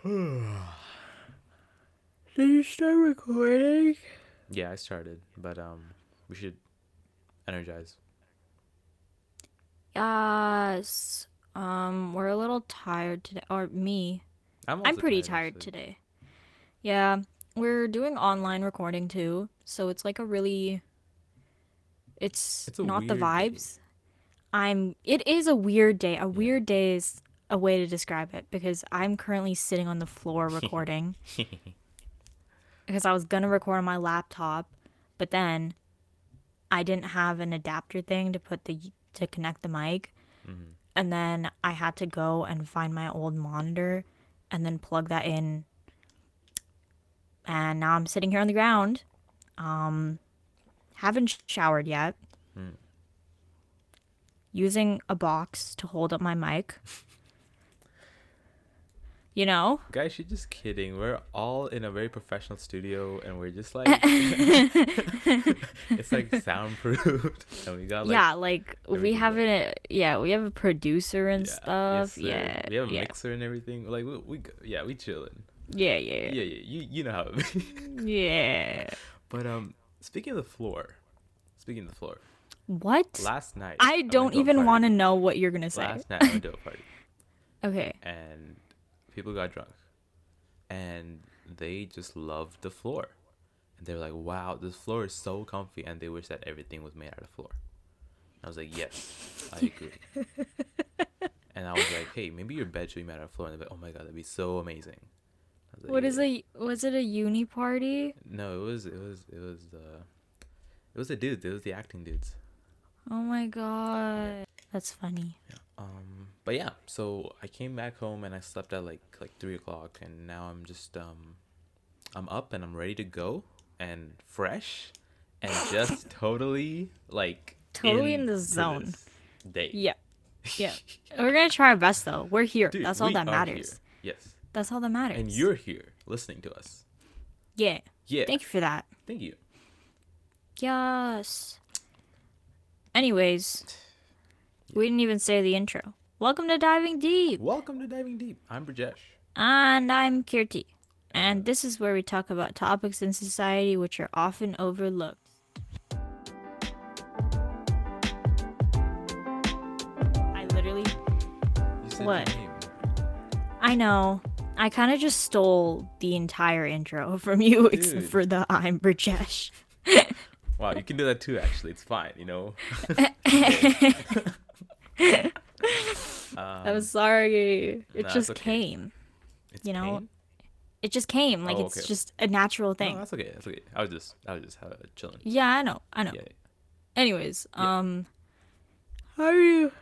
Did you start recording? Yeah, I started, but um, we should energize. Yes. Um, we're a little tired today, or me. I'm, I'm pretty tired actually. today. Yeah, we're doing online recording too, so it's like a really it's, It's a not the weird day. vibes. I'm it is a weird day. A weird day is a way to describe it because I'm currently sitting on the floor recording because I was going to record on my laptop, but then I didn't have an adapter thing to put the to connect the mic. Mhm. And then I had to go and find my old monitor and then plug that in. And now I'm sitting here on the ground. Um haven't showered yet. Hmm. Using a box to hold up my mic. You know? Guys, you're just kidding. We're all in a very professional studio, and we're just like, it's like soundproofed, and we got like, yeah, like we have a yeah, we have a producer and yeah, stuff. yes, yeah. we have a yeah. mixer and everything. Like, we, we yeah, we chilling. yeah, yeah. Yeah, yeah, you you know how it be. Yeah. but um, speaking of the floor, speaking of the floor, What? last night I don't even want to know what you're going to say. Last night I went to a party. Okay. and people got drunk and they just loved the floor and they were like wow this floor is so comfy and they wish that everything was made out of floor and i was like yes i agree and i was like hey maybe your bed should be made out of floor and they're like oh my god that'd be so amazing like, What is a was it a uni party? no it was it was it was the it was the dudes it was the acting dudes Oh my god. That's funny. But yeah, so I came back home and I slept at like like three o'clock, and now I'm just um, I'm up and I'm ready to go and fresh, and just totally like Totally in the zone. Day. Yeah. Yeah. We're going to try our best though. We're here. Dude, That's all that matters. here. Yes, That's all that matters. and you're here listening to us. Yeah. Yeah. Thank you for that. Thank you. Yes. Anyways, we didn't even say the intro. Welcome to Diving Deep. Welcome to Diving Deep. I'm Brijesh. And I'm Kirti. And this is where we talk about topics in society which are often overlooked. I literally, What? I know. I kind of just stole the entire intro from you, except for the I'm Brijesh. Wow, you can do that too. Actually, it's fine. You know. um, I'm sorry. It nah, just okay. came. it's you know, pain? It just came. Like Oh, it's just a natural No, thing. that's okay. That's okay. I was just, I was just uh, chilling. yeah, I know. I know. Yeah. Anyways, Yeah. um, how are you?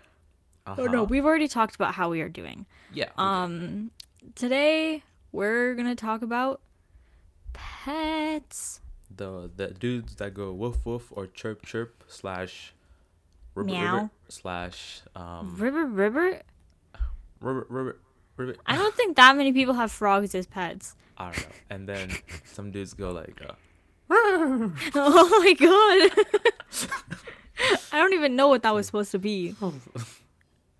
Uh-huh. Oh no, we've already talked about how we are doing. Yeah. we did. Um, today we're gonna talk about pets. the the dudes that go woof woof or chirp chirp slash ribbit Meow. ribbit slash um River, river. ribbit ribbit ribbit. I don't think that many people have frogs as pets. I don't know. And then some dudes go like, uh, Oh my god. I don't even know what that was supposed to be.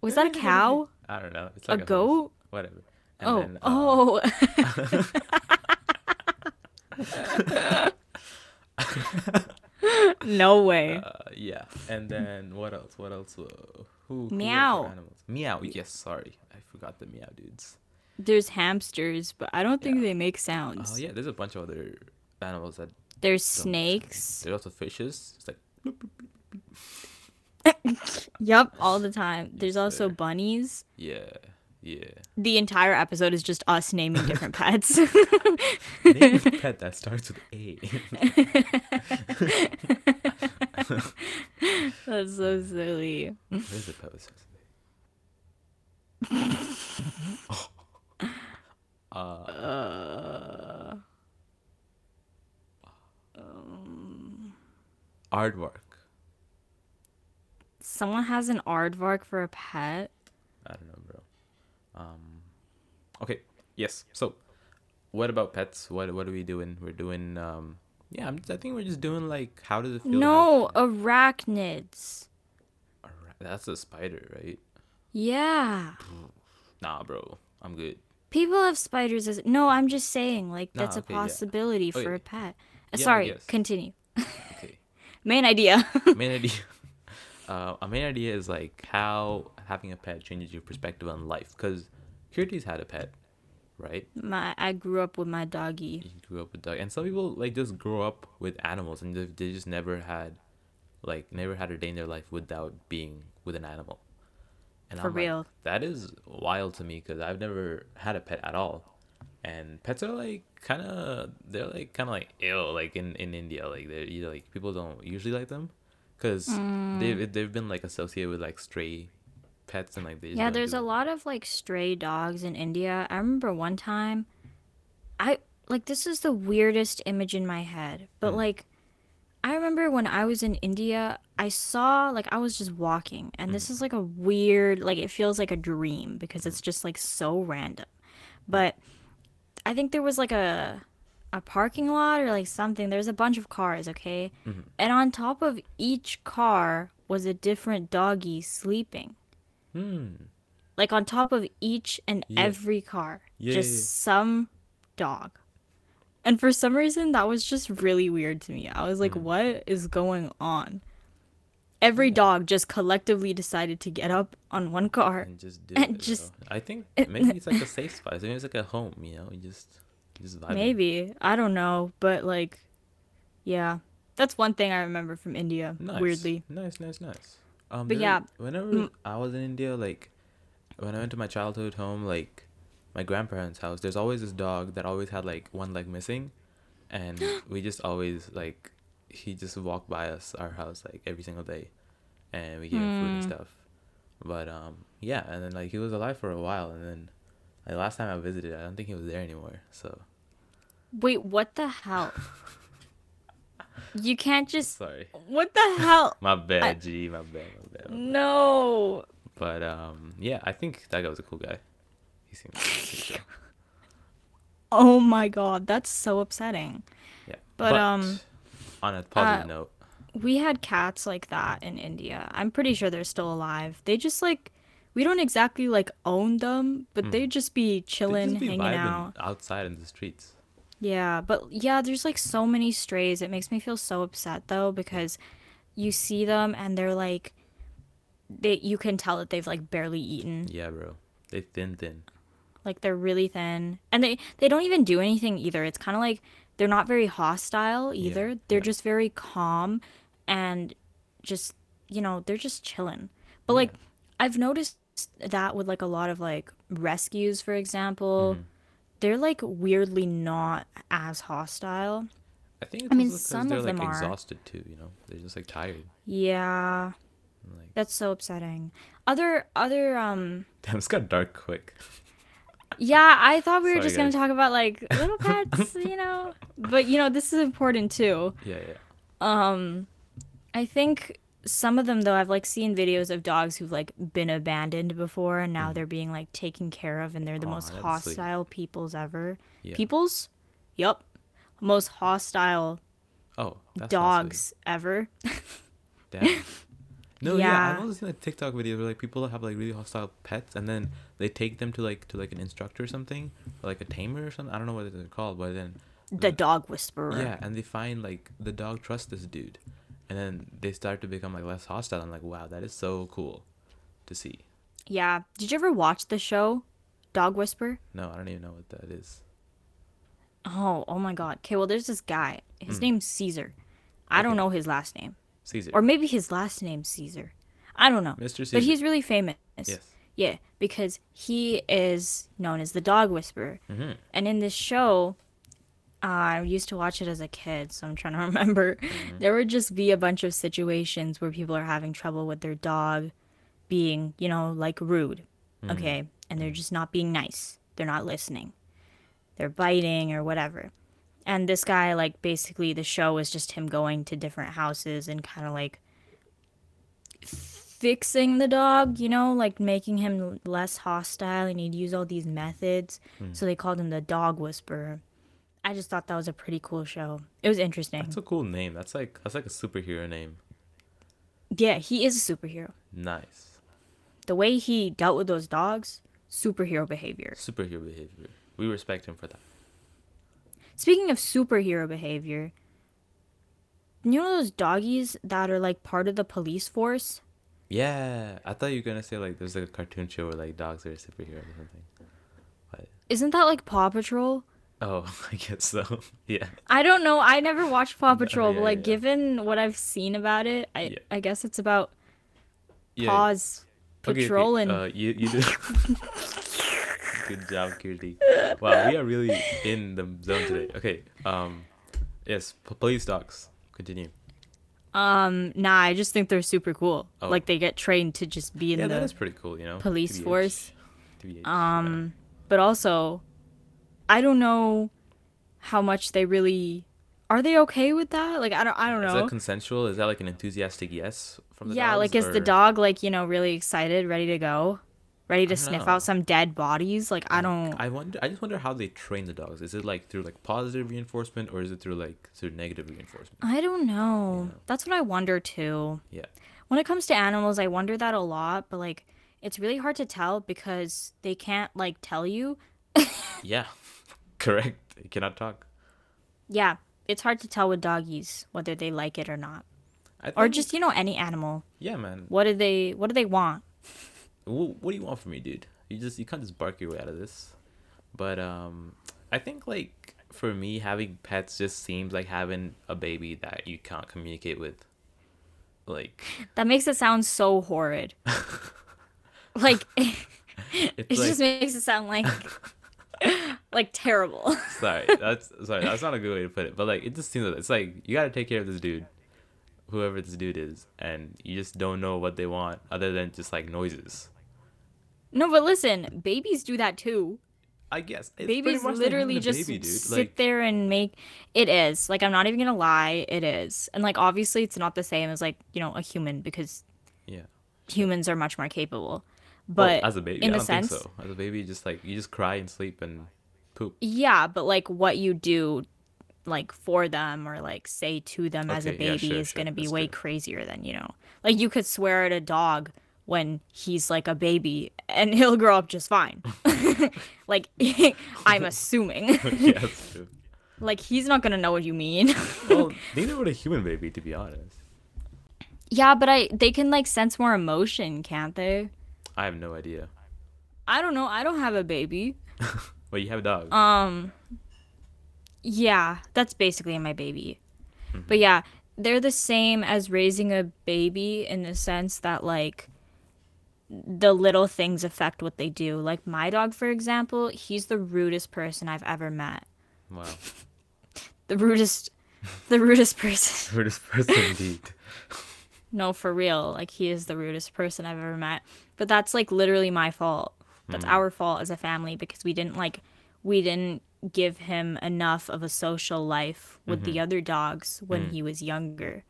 Was that a cow? I don't know. It's A like horse, goat? whatever. And Oh, then, uh, oh. No way. uh, yeah. And then what else? What else? Uh, who, who Meow. Meow. Animals? Meow. Yes. Sorry, I forgot the meow dudes. There's hamsters, but I don't think Yeah. they make sounds. Oh yeah. There's a bunch of other animals that. There's don't make sense. snakes. There's also fishes. It's like Yup, all the time. There's also bunnies. yeah, yeah. The entire episode is just us naming different pets. Name a pet that starts with A. That's so silly. Where's the pet that starts with A? uh, Uh, um, aardvark. someone has an aardvark for a pet. I don't know. Um. Okay. Yes. So, what about pets? What What are we doing? We're doing. Um. Yeah. I'm, I think we're just doing like how does it feel? No, arachnids. That's a spider, right? Yeah. Nah, bro. I'm good. People have spiders as no. I'm just saying, like Nah, that's a okay, yeah. possibility for Okay. a pet. Uh, Yeah, Sorry, continue. Okay. Main idea. main idea. Uh, a main idea is like how having a pet changes your perspective on life. Because Kirti's had a pet, right? my I grew up with my doggy. You grew up with dog, and some people like just grow up with animals, and they, they just never had, like, never had a day in their life without being with an animal. And For I'm like, real. that is wild to me because I've never had a pet at all, and pets are like kind of they're like kind of like ill like in in India like they're either like people don't usually like them because Mm. they've they've been like associated with like stray pets and like they just Yeah, there's a it. lot of like stray dogs in India. I remember one time I like this is the weirdest image in my head, but Mm. like I remember when I was in India, I saw like I was just walking and Mm. this is like a weird like it feels like a dream because it's just like so random. But I think there was like a a parking lot or like something. There's a bunch of cars, okay? Mhm. And on top of each car was a different doggy sleeping Hmm. like on top of each and Yeah. every car Yeah, just yeah, some dog and for some reason that was just really weird to me i was like Mm. what is going on every dog just collectively decided to get up on one car and just do and it, just- I think maybe it's like a safe spot. Maybe it's like a home. You know, you just you just vibe. maybe i don't know but like yeah that's one thing i remember from india Nice. weirdly Nice, nice, nice. Um, But yeah, whenever mm. I was in India, like when I went to my childhood home, like my grandparents' house, there's always this dog that always had like one leg missing, and we just always like he just walked by us our house like every single day, and we gave him food and Hmm. stuff. But um, yeah, and then like he was alive for a while, and then like last time I visited, I don't think he was there anymore. So wait what the hell you can't just sorry, what the hell my bad, I- G, my bad, my bad. my bad. no But um, yeah, I think that guy was a cool guy. He seemed. Oh my god, that's so upsetting. Yeah. But, um, on a positive uh, note, We had cats like that in India. I'm pretty sure they're still alive. They just like we don't exactly like own them, but Mm. they just be chilling, just be hanging out. outside in the streets. Yeah, but yeah, there's like so many strays. It makes me feel so upset though because you see them and they're like they you can tell that they've like barely eaten. Yeah, bro. They thin thin. Like they're really thin. And they they don't even do anything either. It's kind of like they're not very hostile Yeah, either. They're yeah. just very calm and just you know, they're just chilling. But like I've noticed that with like a lot of like rescues for example, Mhm. They're like weirdly not as hostile. I think it's I mean, some they're of like them are. exhausted too. You know, they're just like tired. Yeah, Like, that's so upsetting. Other other um damn, it's got dark quick. yeah, I thought we were Sorry, just gonna talk about like little pets, you know. But you know, this is important too. Yeah, yeah. Um I think some of them though I've like seen videos of dogs who've like been abandoned before and now Mhm. they're being like taken care of and they're the Aw, most hostile peoples ever. Yeah. Peoples? Yup. Most hostile Oh, that's dogs ever. Damn. No, yeah. Yeah. I've also seen like TikTok videos where like people have like really hostile pets, and then they take them to like to like an instructor or something, or like a tamer or something. I don't know what they're called, but then The dog whisperer. yeah, and they find like the dog trusts this dude, and then they start to become like less hostile. I'm like, wow, that is so cool to see. Yeah. Did you ever watch the show Dog Whisper? No, I don't even know what that is. Oh, oh my god. Okay, well there's this guy. His Mm. name's Cesar. I don't know his last name. Cesar. Or maybe his last name's Cesar. I don't know. Mr. Cesar. But he's really famous. yes. Yeah, because he is known as the dog whisperer. Mm-hmm. And in this show, uh, I used to watch it as a kid, so I'm trying to remember. Mm-hmm. There would just be a bunch of situations where people are having trouble with their dog being, you know, like rude. Mm-hmm. Okay. And they're just not being nice. They're not listening. They're biting or whatever. And this guy, like, basically, the show was just him going to different houses and kind of like fixing the dog, you know, like making him less hostile. And he'd use all these methods. Hmm. So they called him the dog whisperer. I just thought that was a pretty cool show. It was interesting. That's a cool name. That's like that's like a superhero name. yeah, he is a superhero. Nice. The way he dealt with those dogs, superhero behavior. Superhero behavior. We respect him for that. Speaking of superhero behavior, you know those doggies that are like part of the police force? Yeah, I thought you were gonna say like there's like a cartoon show where like dogs are superheroes or something. But Isn't that like Paw Patrol? Oh, I guess so. yeah. I don't know. I never watched Paw Patrol, yeah, but like yeah. given what I've seen about it, I Yeah. I guess it's about Yeah. Paws Okay, okay. Uh, you you do. Good job, Kirti. Wow, we are really in the zone today. Okay. Um, yes, p- police dogs. Continue. Um, nah, I just think they're super cool. Oh. Like they get trained to just be in Yeah, the that is pretty cool. You know. police TBH. force. TBH. Um, but also, I don't know how much they really are. They okay with that? Like I don't. I don't know. Is that consensual? Is that like an enthusiastic yes from the dog? yeah, dogs, like is the dog like you know really excited, ready to go, ready to sniff know. out some dead bodies? Like I don't. I wonder. I just wonder how they train the dogs. Is it like through like positive reinforcement or is it through like through negative reinforcement? I don't know. Yeah. That's what I wonder too. Yeah. When it comes to animals, I wonder that a lot, but like it's really hard to tell because they can't like tell you. Yeah. Correct. You cannot talk. Yeah, it's hard to tell with doggies whether they like it or not. Or just, you know, any animal. yeah, man. What do they what do they want? What, what do you want from me, dude? You just you can't just bark your way out of this. But um, I think like for me, having pets just seems like having a baby that you can't communicate with. Like That makes it sound so horrid. like it like just makes it sound like like terrible. sorry, that's sorry, that's not a good way to put it. But like it just seems like it's like you gotta take care of this dude, whoever this dude is, and you just don't know what they want other than just like noises. no, but listen, babies do that too. I guess it's babies much literally just baby, dude. sit Like, there and make it is like i'm not even gonna lie it is and like obviously it's not the same as like you know a human because yeah. humans are much more capable Well, but as a baby, in I a don't sense think so. As a baby, just like you just cry and sleep and poop. yeah but like what you do like for them or like say to them as a Okay, yeah, baby sure, is sure, gonna be that's way true. crazier than you know like you could swear at a dog when he's like a baby and he'll grow up just fine like i'm assuming yeah, like he's not gonna know what you mean Well, neither would a human baby, to be honest. Yeah, but I they can like sense more emotion, can't they? I have no idea. I don't know. I don't have a baby. well, you have a dog. Um yeah, that's basically my baby. But yeah, they're the same as raising a baby in the sense that like the little things affect what they do. Like my dog for example, he's the rudest person I've ever met. wow. The rudest the rudest person. Rudest person indeed. No, for real. Like he is the rudest person I've ever met. But that's like literally my fault. That's hmm. our fault as a family because we didn't like we didn't give him enough of a social life with the mm-hmm. other dogs when hmm. he was younger.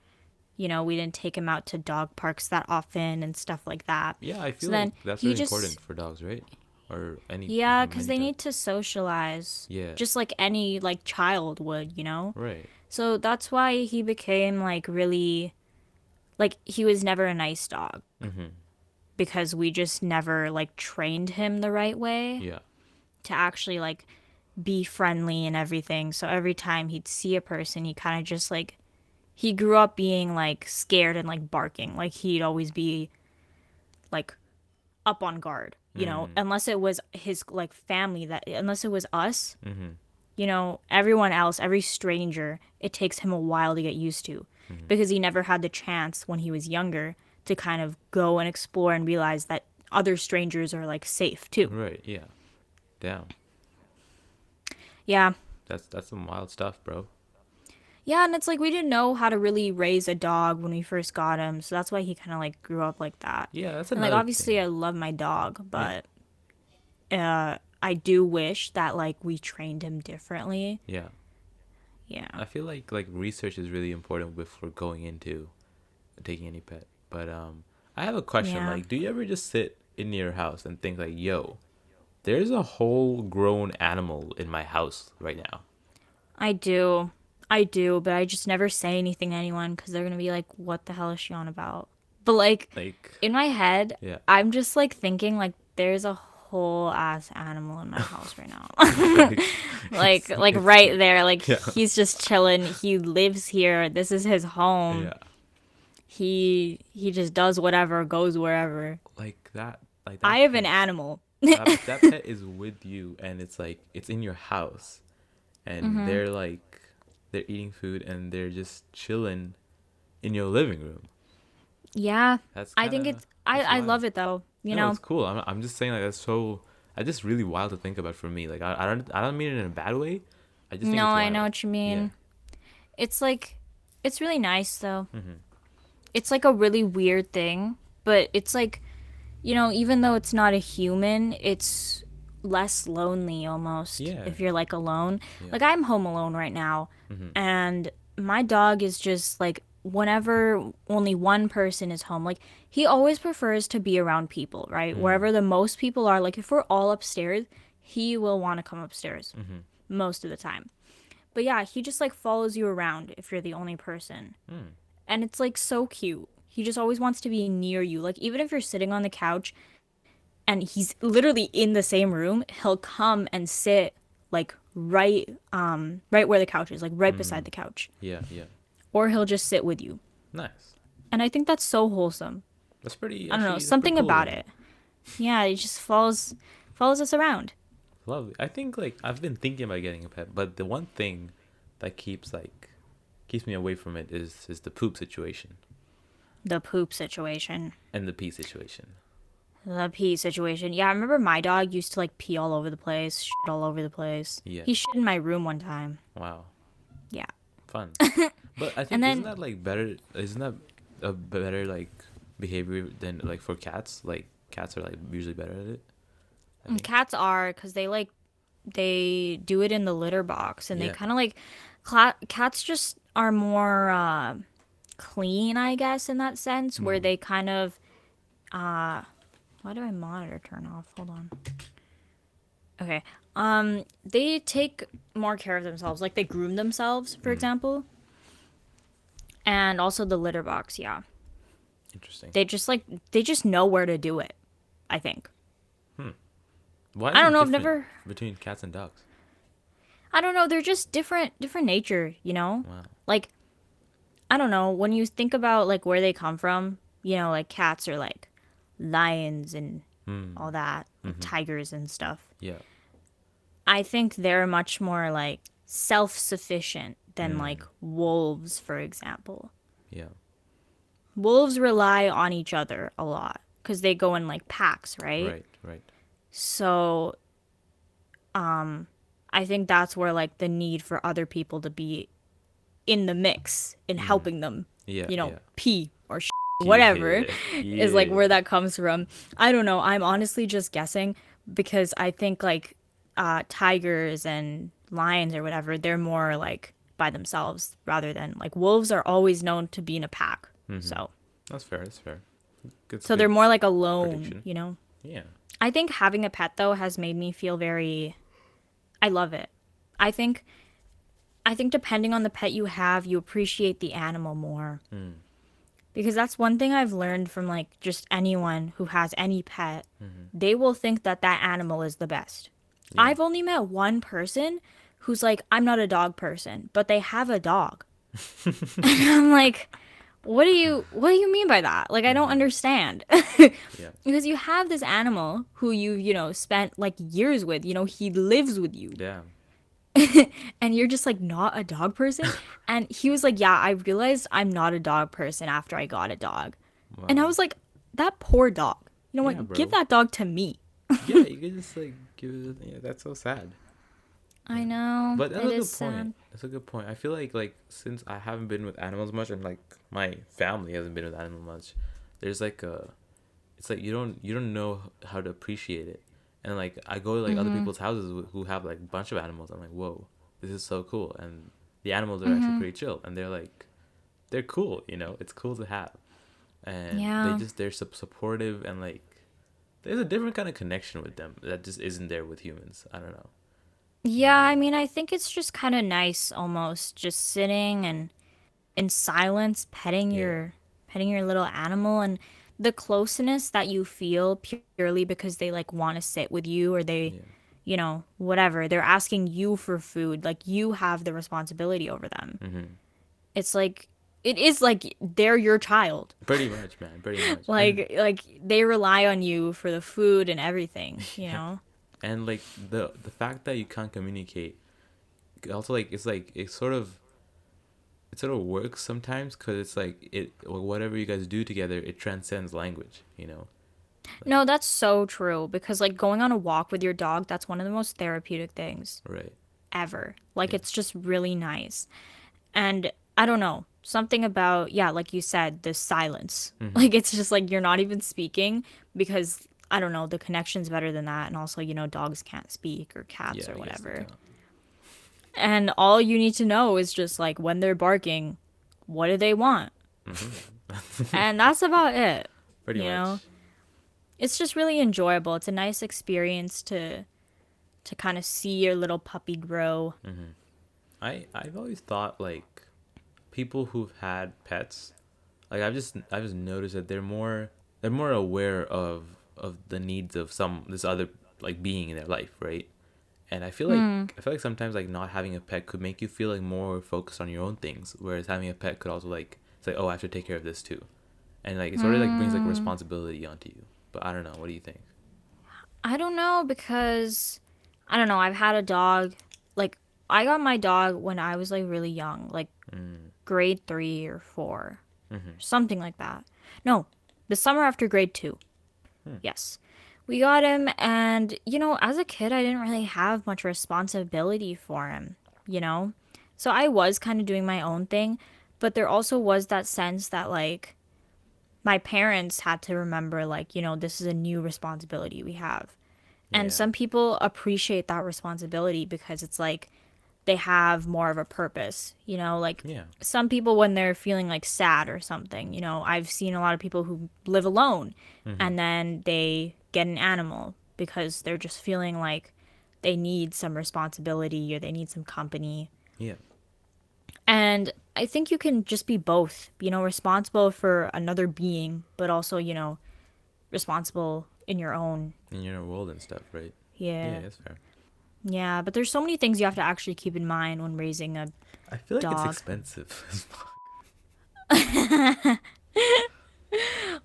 You know, we didn't take him out to dog parks that often and stuff like that. Yeah, I feel then like that's really just- important for dogs, right? Or any. Yeah, because they dogs. need to socialize. Yeah. Just like any like child would, you know? Right. So that's why he became like really like he was never a nice dog. Mm-hmm. Because we just never like trained him the right way Yeah. to actually like be friendly and everything. So every time he'd see a person, he kind of just like he grew up being like scared and like barking. Like he'd always be like up on guard, you know, unless it was his like family that unless it was us, Mm-hmm. you know, everyone else, every stranger, it takes him a while to get used to because he never had the chance when he was younger to kind of go and explore and realize that other strangers are like safe too. Right. Yeah. Damn. Yeah. That's that's some wild stuff, bro. Yeah, and it's like we didn't know how to really raise a dog when we first got him, so that's why he kind of like grew up like that. Yeah, that's And like obviously I love my dog, but uh I do wish that like we trained him differently. Yeah. Yeah. I feel like like research is really important before going into taking any pet. But um, I have a question. Yeah. Like, do you ever just sit in your house and think like, "Yo, there's a whole grown animal in my house right now." I do. I do, but I just never say anything to anyone cuz they're going to be like what the hell is she on about? But like Like, in my head, Yeah. I'm just like thinking like there's a whole ass animal in my house right now. like like right there. Like Yeah. he's just chilling. He lives here. This is his home. yeah, He he just does whatever, goes wherever. like that. Like that I have an animal. that, that pet is with you, and it's like it's in your house, and Mm-hmm. they're like they're eating food and they're just chilling in your living room. Yeah. That's I think it's I I love it though. You no, know. it's cool. I'm, I'm just saying like that's so. I just really wild to think about for me. Like I, I don't I don't mean it in a bad way. I just think No, I know what you mean. It's like it's really nice though. Mhm. It's like a really weird thing, but it's like you know, even though it's not a human, it's less lonely almost Yeah. if you're like alone. Yeah. Like I'm home alone right now Mhm. and my dog is just like whenever only one person is home, like he always prefers to be around people, right? Mm. Wherever the most people are, like if we're all upstairs, he will want to come upstairs Mhm. most of the time. But yeah, he just like follows you around if you're the only person. Mm. And it's like so cute. He just always wants to be near you. Like even if you're sitting on the couch and he's literally in the same room, he'll come and sit like right um right where the couch is, like right beside the couch. Yeah, yeah. Or he'll just sit with you. Nice. And I think that's so wholesome. That's pretty. I don't know, something cool, about it. Yeah, it just follows follows us around. Lovely. I think like I've been thinking about getting a pet, but the one thing that keeps like keeps me away from it is is the poop situation The poop situation. and the pee situation. The pee situation. Yeah, I remember my dog used to like pee all over the place, shit all over the place. Yeah. He shit in my room one time. Wow. Yeah. Fun. but I think then- isn't that like better? Isn't that a better like behavior than like for cats? Like cats are like usually better at it. Think. cats are because they like they do it in the litter box and Yeah. they kind of like cla- cats just are more uh, clean, I guess, in that sense, where Mhm. they kind of uh why do I monitor turn off? Hold on. Okay. Um they take more care of themselves. Like they groom themselves, for Mhm. example. And also the litter box, yeah. Interesting. They just like they just know where to do it, I think. Hmm. Why I don't know, I've never between cats and dogs. I don't know, they're just different different nature, you know? Wow. Like I don't know, when you think about like where they come from, you know, like cats are like lions and Hmm. all that, like Mhm. tigers and stuff. Yeah. I think they're much more like self-sufficient than Mm. like wolves, for example. Yeah. Wolves rely on each other a lot cuz they go in like packs, right? Right. Right. So um I think that's where like the need for other people to be in the mix in helping them, Yeah. you know, yeah. pee or sh- whatever Yeah, is like where that comes from. I don't know. I'm honestly just guessing because I think like uh tigers and lions or whatever, they're more like by themselves rather than like wolves are always known to be in a pack. Mhm. So That's fair. That's fair. Good. so they're more like alone, prediction. you know. Yeah. I think having a pet though has made me feel very I love it. I think I think depending on the pet you have, you appreciate the animal more. Mm. Because that's one thing I've learned from like just anyone who has any pet. Mhm. They will think that that animal is the best. Yeah. I've only met one person who's like I'm not a dog person, but they have a dog. and I'm like what do you what do you mean by that? Like I don't mm-hmm. understand. Yeah. because you have this animal who you you know spent like years with you know he lives with you Yeah. and you're just like not a dog person and he was like yeah i realized i'm not a dog person after i got a dog Wow. and i was like that poor dog you know Yeah, what give that dog to me yeah, you can just like give it. Yeah, that's so sad. i know But that's a good point. sad. That's a good point. I feel like like since I haven't been with animals much and like my family hasn't been with animals much, there's like a, it's like you don't you don't know how to appreciate it. And like I go to like other Mhm. people's houses who- have like a bunch of animals. I'm like, whoa, this is so cool. And the animals are Mhm. actually pretty chill. And they're like, they're cool. You know, it's cool to have. And Yeah. they just they're sup- supportive and like. There's a different kind of connection with them that just isn't there with humans. I don't know. yeah i mean i think it's just kind of nice almost just sitting and in silence petting Yeah. your petting your little animal and the closeness that you feel purely because they like want to sit with you or they Yeah. you know whatever they're asking you for food like you have the responsibility over them Mm-hmm. it's like it is like they're your child Pretty much, man. Pretty much. And- like like they rely on you for the food and everything you know and like the the fact that you can't communicate also like it's like it sort of it sort of works sometimes because it's like it whatever you guys do together it transcends language you know no that's so true because like going on a walk with your dog that's one of the most therapeutic things right ever. Like it's just really nice. And I don't know, something about yeah, like you said, the silence. Mm-hmm. Like it's just like you're not even speaking because I don't know, the connection's better than that and also, you know, dogs can't speak or cats yeah or I guess they whatever. And all you need to know is just like when they're barking, what do they want? Mm-hmm. and that's about it. pretty you much know? It's just really enjoyable. It's a nice experience to to kind of see your little puppy grow. Mm-hmm. i i've always thought like people who've had pets like i've just i've just noticed that they're more they're more aware of of the needs of some this other like being in their life right? And i feel like hmm. i feel like sometimes like not having a pet could make you feel like more focused on your own things whereas having a pet could also like it's like oh i have to take care of this too. And like it sort of like brings like hmm. responsibility onto you. But i don't know. What do you think? I don't know because I don't know. I've had a dog. Like I got my dog when I was like really young, like hmm. Grade three or 4 mm-hmm. something like that. No, the summer after grade two. Hmm. Yes, we got him, and you know, as a kid, I didn't really have much responsibility for him. You know, so I was kind of doing my own thing, but there also was that sense that like my parents had to remember like you know this is a new responsibility we have and some people appreciate that responsibility because it's like they have more of a purpose you know? Like yeah. some people when they're feeling like sad or something you know i've seen a lot of people who live alone mm-hmm. and then they get an animal because they're just feeling like they need some responsibility or they need some company. Yeah. And I think you can just be both, you know, responsible for another being, but also, you know, responsible in your own. in your own world and stuff right? Yeah. yeah that's fair Yeah, but there's so many things you have to actually keep in mind when raising a I feel like Dog. it's expensive as fuck.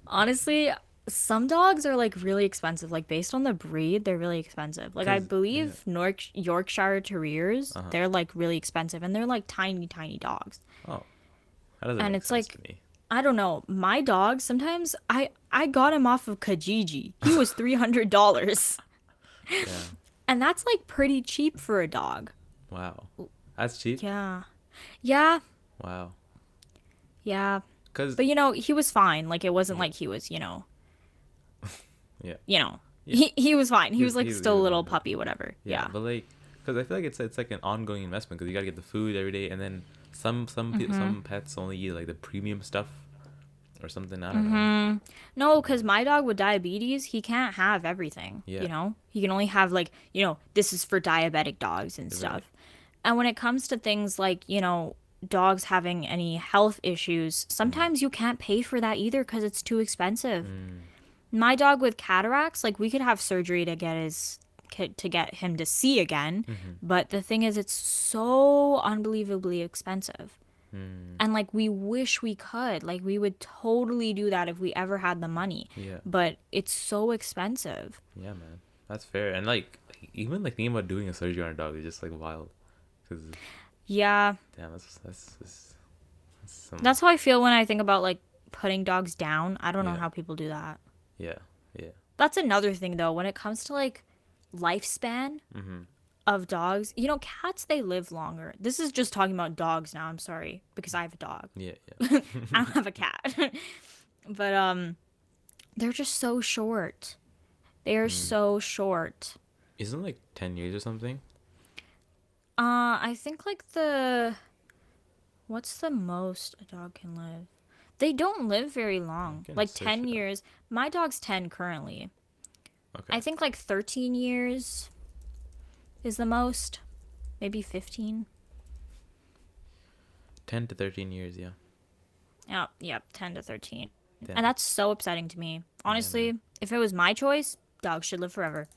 Honestly, some dogs are like really expensive. Like based on the breed, they're really expensive. Like I 'Cause- believe Nork- Yorkshire Terriers, Uh-huh. they're like really expensive and they're like tiny tiny dogs. Oh, how does that And make it's sense like- to me? I don't know. My dog sometimes I I got him off of Kijiji. He was $300. Yeah. And that's like pretty cheap for a dog. Wow, that's cheap. Yeah. Yeah. Wow, Yeah. because But you know, he was fine. Like it wasn't like he was, you know, yeah, you know. Yeah. He he was fine. He, He was like he still a little puppy whatever. yeah, Yeah. but like, because I feel like it's it's like an ongoing investment because you gotta get the food every day, and then some some Mm-hmm. some pets only eat like the premium stuff or something. I don't. Mm-hmm. No, cuz my dog with diabetes, he can't have everything, Yeah. you know? He can only have like, you know, this is for diabetic dogs and Right. stuff. And when it comes to things like, you know, dogs having any health issues, sometimes you can't pay for that either cuz it's too expensive. Mm. my dog with cataracts like we could have surgery to get his to get him to see again Mm-hmm. but the thing is it's so unbelievably expensive Mm. and like we wish we could like we would totally do that if we ever had the money Yeah, but it's so expensive yeah, man, that's fair. And like, even like thinking about doing a surgery on a dog is just like wild. Because yeah damn, that's that's, that's, that's some, that's how i feel when i think about like putting dogs down i don't know how people do that yeah, yeah. that's another thing though when it comes to like lifespan Mm-hmm. Of dogs you know cats they live longer. This is just talking about dogs now i'm sorry because i have a dog. Yeah, yeah. i don't have a cat. But um they're just so short. They are so short. Isn't like ten years or something? uh i think like the what's the most a dog can live? They don't live very long like 10 it up. years. My dog's 10 currently. Okay. i think like 13 years is the most maybe 15 10 to 13 years, yeah. Yeah, yep, 10 to 13. Damn. And that's so upsetting to me. Honestly, if it was my choice, dogs should live forever.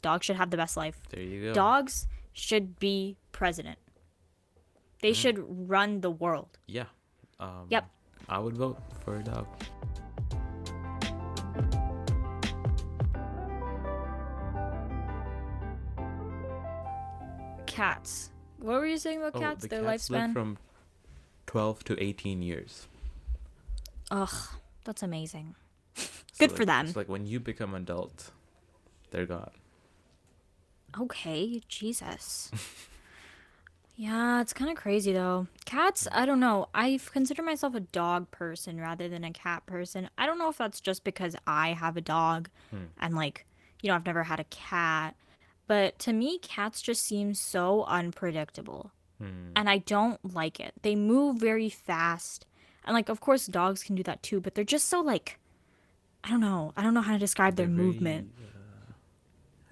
Dogs should have the best life. There you go. Dogs should be president. They Mm-hmm. should run the world. Yeah. Um, Yep. I would vote for a dog. Cats. What were you saying about Oh, cats? the Their cats live lifespan? from 12 to 18 years. Ugh, that's amazing. So, Good for like- them. It's like when you become adult, they're gone. Okay, Jesus. yeah, it's kind of crazy though. Cats, I don't know. I consider myself a dog person rather than a cat person. I don't know if that's just because I have a dog hmm. and like, you know, I've never had a cat. But to me, cats just seem so unpredictable. Hmm. And I don't like it. They move very fast. And like, of course, dogs can do that too, but they're just so like, I don't know. I don't know how to describe their They're very, movement. uh,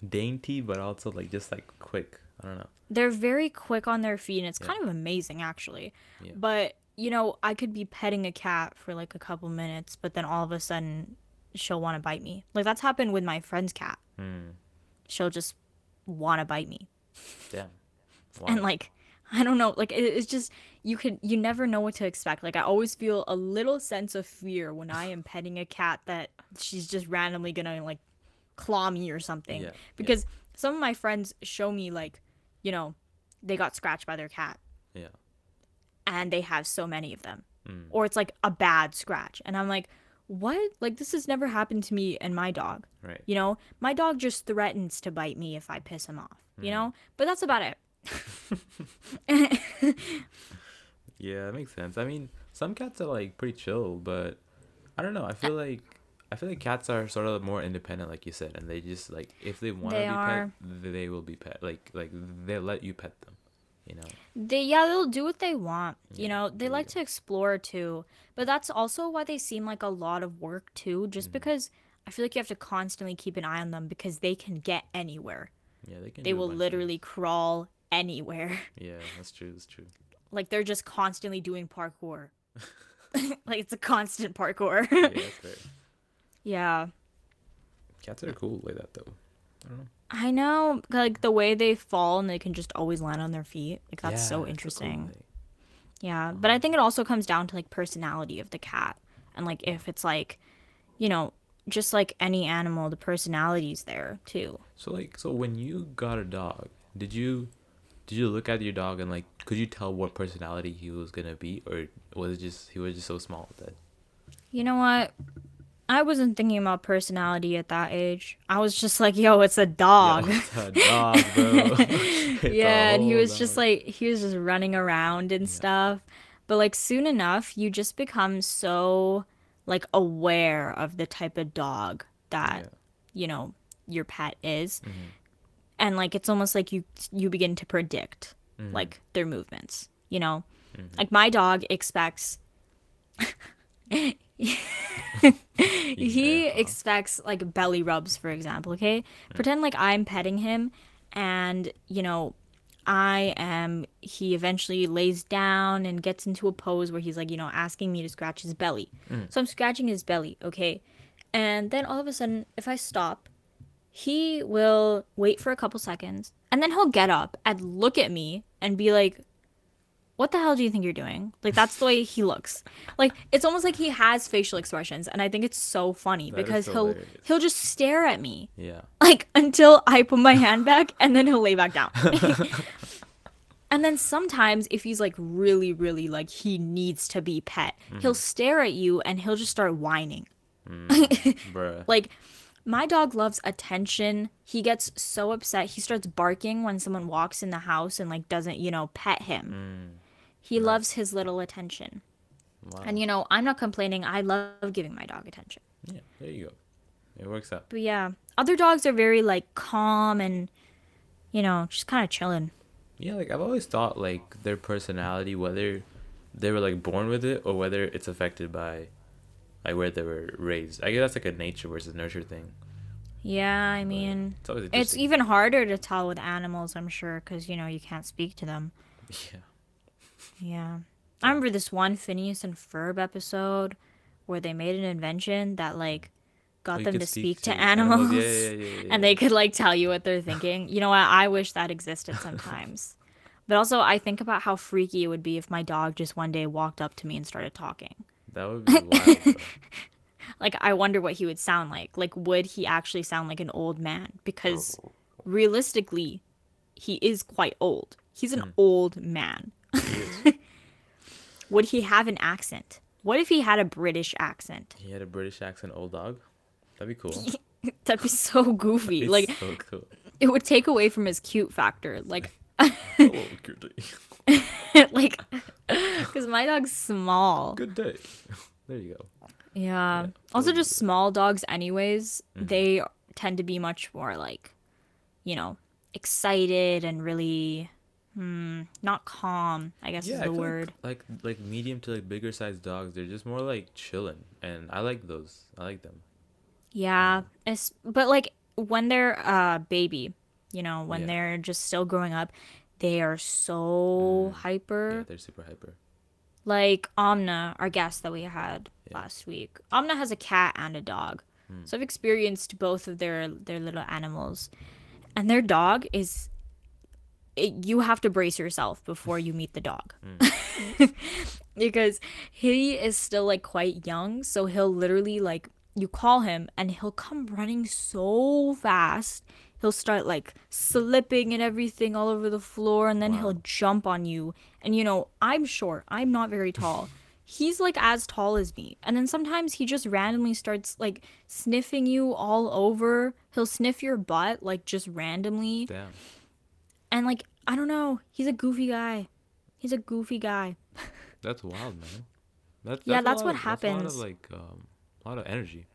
dainty, but also like just like quick. I don't know. they're very quick on their feet and it's kind of amazing actually Yeah. but you know i could be petting a cat for like a couple minutes but then all of a sudden she'll want to bite me like that's happened with my friend's cat Hmm. she'll just want to bite me Damn. and like i don't know like it, it's just you could you never know what to expect like i always feel a little sense of fear when i am petting a cat that she's just randomly gonna like claw me or something Yeah, yeah. because some of my friends show me like you know they got scratched by their cat yeah. and they have so many of them Mm. or it's like a bad scratch and i'm like what like this has never happened to me and my dog Right. you know my dog just threatens to bite me if i piss him off Mm. you know but that's about it Yeah, that makes sense. I mean, some cats are like pretty chill, but I don't know. I feel like I feel like cats are sort of more independent, like you said, and they just like if they want to be are. pet, they will be pet. Like like they let you pet them. You know. They yeah they'll do what they want you Yeah, know they like to explore too but that's also why they seem like a lot of work too just Mm-hmm. because i feel like you have to constantly keep an eye on them because they can get anywhere Yeah, they can. they do a will bunch of literally crawl anywhere. Yeah, that's true. That's true. like they're just constantly doing parkour like it's a constant parkour Yeah, that's fair. yeah Cats are cool like that though. I don't know. I know like the way they fall and they can just always land on their feet like that's Yeah, so it's a cool interesting. Yeah, but I think it also comes down to like personality of the cat. And like if it's like, you know, just like any animal, the personality's there too. So like, so when you got a dog, did you, did you look at your dog and like, could you tell what personality he was gonna be, or was it just he was just so small that? You know what? I wasn't thinking about personality at that age. I was just like, yo, it's a dog. Yeah, it's a dog, bro. It's a yeah, and he was just like he was just running around and stuff. But like soon enough, you just become so like aware of the type of dog that Yeah. you know your pet is. Mm-hmm. And like it's almost like you you begin to predict Mm-hmm. like their movements, you know? Like my dog expects he expects like belly rubs for example okay? Pretend like i'm petting him and you know i am he eventually lays down and gets into a pose where he's like you know asking me to scratch his belly. Mm. So i'm scratching his belly okay? And then all of a sudden if i stop he will wait for a couple seconds and then he'll get up and look at me and be like what the hell do you think you're doing? Like that's the way he looks. Like it's almost like he has facial expressions and I think it's so funny That because he'll hilarious. he'll just stare at me Yeah. like until I put my hand back and then he'll lay back down. and then sometimes if he's like really really like he needs to be pet, Mm-hmm. he'll stare at you and he'll just start whining. Bruh. Like my dog loves attention. He gets so upset. He starts barking when someone walks in the house and like doesn't, you know, pet him. Mm. He loves his little attention. wow. And you know, I'm not complaining. I love giving my dog attention. yeah, there you go. It works out. But yeah, other dogs are very like calm and you know, just kind of chilling. Yeah, like I've always thought like their personality, whether they were like born with it or whether it's affected by like where they were raised. I guess that's like a nature versus nurture thing. Yeah, I mean, It's it's even harder to tell with animals, I'm sure, cuz you know, you can't speak to them. Yeah. Yeah. I remember this one Phineas and Ferb episode where they made an invention that like got Oh, them to speak, to, animals. animals, Yeah, yeah, yeah, yeah, yeah. and they could like tell you what they're thinking. You know what? I wish that existed sometimes. but also, I think about how freaky it would be if my dog just one day walked up to me and started talking. That would be wild. Like, I wonder what he would sound like. Like, would he actually sound like an old man? Because Oh. realistically, he is quite old. He's an hmm. old man. would he have an accent? What if he had a British accent? He had a British accent, old dog. That'd be cool. That'd be so goofy. Be Like, so cool. it would take away from his cute factor. Like, Hello, good day. like, because my dog's small. Good day. There you go. Yeah. Also, just small dogs, anyways, Mm-hmm. they tend to be much more like, you know, excited and really, hmm, not calm. I guess Yeah, is the word. Like, like like medium to like bigger sized dogs, they're just more like chilling, and I like those. I like them. Yeah. It's, but like when they're a baby, you know, when Yeah. they're just still growing up, they are so Yeah, hyper. they're super hyper. Like Omna, our guest that we had Yeah. last week. Omna has a cat and a dog. Hmm. So I've experienced both of their their little animals. And their dog is it, you have to brace yourself before you meet the dog. Hmm. because he is still like quite young, so he'll literally like you call him and he'll come running so fast. He'll start like slipping and everything all over the floor and then Wow. he'll jump on you. And you know, I'm short. I'm not very tall. He's like as tall as me. And then sometimes he just randomly starts like sniffing you all over. He'll sniff your butt like just randomly. Damn. And like, I don't know. He's a goofy guy. He's a goofy guy. That's wild, man. That's, Yeah, that's what of- That's a lot happens. of like um, a lot of energy.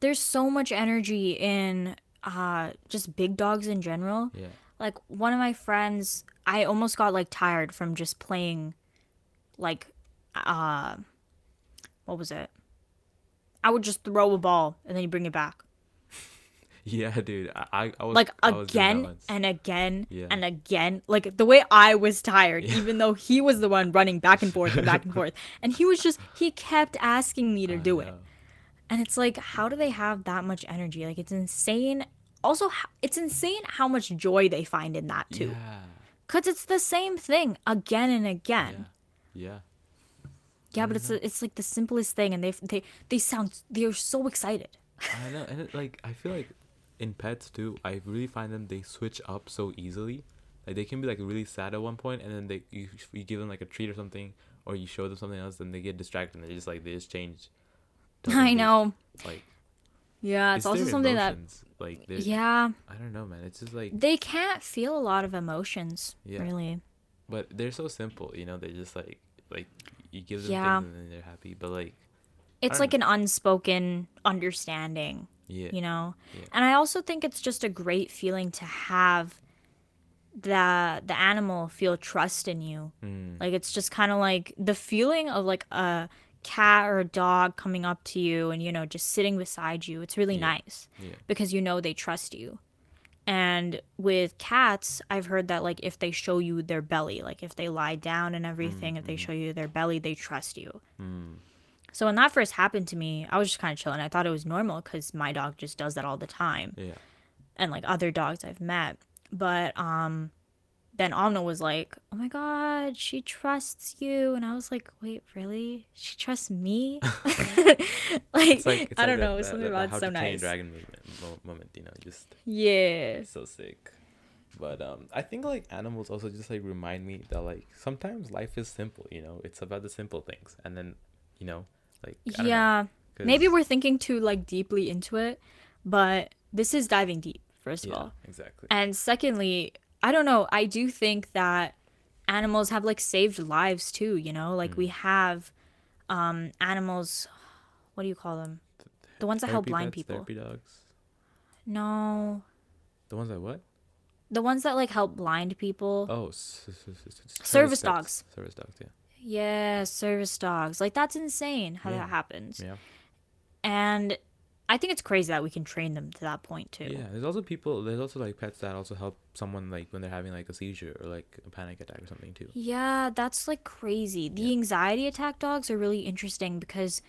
There's so much energy in uh just big dogs in general. Yeah. Like one of my friends, I almost got like tired from just playing like uh what was it? I would just throw a ball and then you bring it back. Yeah, dude. I I, was Like was again once. and again Yeah. and again. Like the way I was tired, even though he was the one running back and forth and back and forth. And he was just he kept asking me to I do it. And it's like, how do they have that much energy? Like, it's insane. Also, it's insane how much joy they find in that too. Yeah. Cause it's the same thing again and again. Yeah. Yeah. Yeah, but it's it's like the simplest thing, and they they they sound they're so excited. I know, and it, like I feel like in pets too, I really find them they switch up so easily. Like they can be like really sad at one point, and then they you, you give them like a treat or something, or you show them something else, and they get distracted. and They just like they just change. I know. Like Yeah, it's, also their something that like yeah I don't know, man. It's just like, they can't feel a lot of emotions Yeah. really. but they're so simple. You know, they're just like like you give them Yeah. things and then they're happy. But like It's like an unspoken understanding. Yeah, you know? Yeah. and i also think it's just a great feeling to have the the animal feel trust in you. Mm, like it's just kind of like the feeling of like a cat or a dog coming up to you and you know just sitting beside you it's really Yeah. nice yeah, because you know they trust you. And with cats i've heard that like if they show you their belly like if they lie down and everything if they show you their belly they trust you. Mm, so when that first happened to me i was just kind of chilling i thought it was normal because my dog just does that all the time yeah. and like other dogs I've met. But um then Amna was like, "Oh my god, she trusts you." And I was like, "Wait, really? She trusts me?" like, It's like it's I like don't that- know, that- something that- about how so to Train Your nice. Dragon movement, moment, you know, just Yeah. so sick. But um, I think like animals also just like remind me that like sometimes life is simple. You know, it's about the simple things, and then you know, like don't know, Yeah. Maybe we're thinking too like deeply into it, but this is diving deep, first of yeah, all. exactly. And secondly, I don't know, I do think that animals have like saved lives too, you know? Like Mm. we have um animals what do you call them? The ones that help blind people. Therapy dogs. No. The ones that what? The ones that like help blind people. Oh, s- s- s- Service pets. dogs. Service dogs. Yeah. Yeah, service dogs. Like that's insane how Yeah. that happens. Yeah. And I think it's crazy that we can train them to that point too. Yeah. There's also people. There's also like pets that also help someone like when they're having like a seizure or like a panic attack or something too. Yeah, that's like crazy. The anxiety attack dogs are really interesting because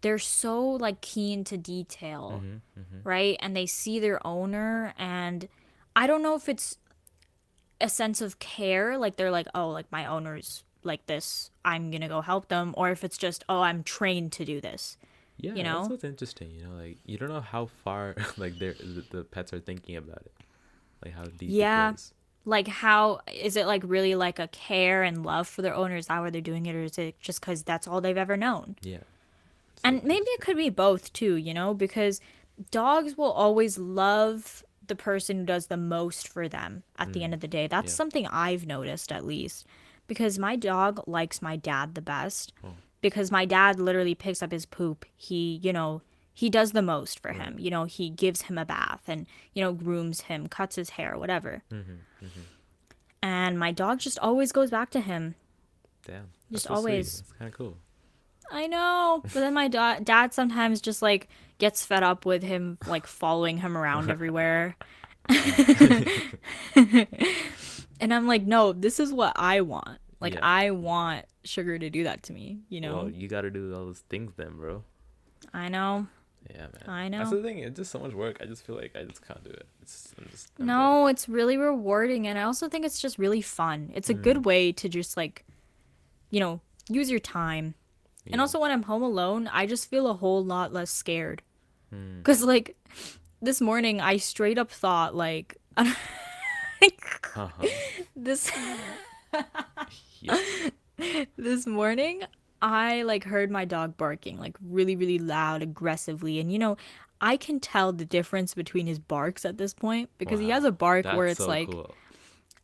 they're so like keen to detail, mm-hmm, mm-hmm. right? And they see their owner and I don't know if it's a sense of care, like they're like, "Oh, like my owner's like this, I'm to go help them," or if it's just, "Oh, I'm trained to do this." Yeah, you know? that's what's interesting. You know, like you don't know how far like the, the pets are thinking about it, like how deep Yeah. Like how is it like really like a care and love for their owner? Is that why they're doing it or is it just cuz that's all they've ever known? Yeah, And maybe it could be both too, you know, because dogs will always love the person who does the most for them at the end mm. of the day. That's Yeah. something I've noticed at least. Because my dog likes my dad the best. Oh. Because my dad literally picks up his poop. He, you know, he does the most for him. You know, he gives him a bath and, you know, grooms him, cuts his hair, whatever. Mm-hmm, mm-hmm. And my dog just always goes back to him. damn. Just so always- It's kind of cool. I know, but then my da- dad sometimes just like gets fed up with him like following him around everywhere. and I'm like, no, this is what I want. Like Yeah. I want Sugar to do that to me, you know? Well, you got to do all those things then, bro. I know. Yeah, man. I know. That's the thing. It's just so much work. I just feel like I just can't do it. It's I'm just I'm No, it's really rewarding and I also think it's just really fun. It's a Mm. good way to just like you know, use your time. good. And also when I'm home alone, I just feel a whole lot less scared. Hmm. Cuz like this morning I straight up thought like Uh-huh. this Yeah. this morning I like heard my dog barking like really really loud aggressively and you know I can tell the difference between his barks at this point because he has a bark That's where it's so like cool.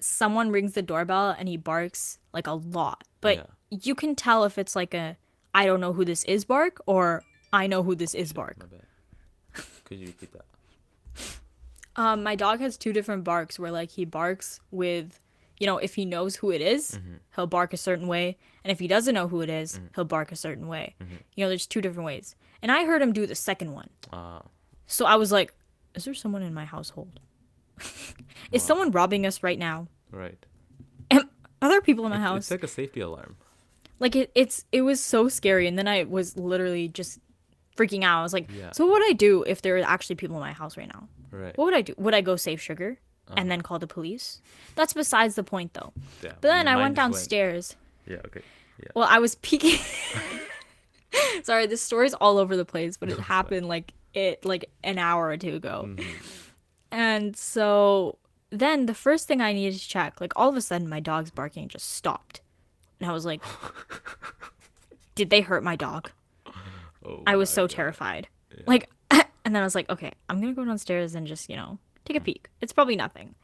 someone rings the doorbell and he barks like a lot. But you can tell if it's like a I don't know who this is bark or I know who this is bark. Could you repeat that? Um my dog has two different barks where like he barks with you know, if he knows who it is, he'll bark a certain way, and if he doesn't know who it is, he'll bark a certain way. You know, there's two different ways. And I heard him do the second one. Uh, So I was like, is there someone in my household? is someone robbing us right now? right. Am, are there people in my It's- house? It's like a safety alarm. like it, it's it was so scary and then i was literally just freaking out i was like Yeah. so what would i do if there are actually people in my house right now Right. what would i do would i go save sugar Uh-huh. and then call the police that's besides the point though Yeah. but then i went just downstairs Yeah. Okay. Yeah. well i was peeking sorry this story's all over the place but it happened like it like an hour or two ago Mm-hmm. and so then the first thing i needed to check like all of a sudden my dog's barking just stopped and i was like did they hurt my dog Oh I was my so God. terrified. Like, and then I was like, okay, I'm gonna go downstairs and just, you know, take a peek. It's probably nothing.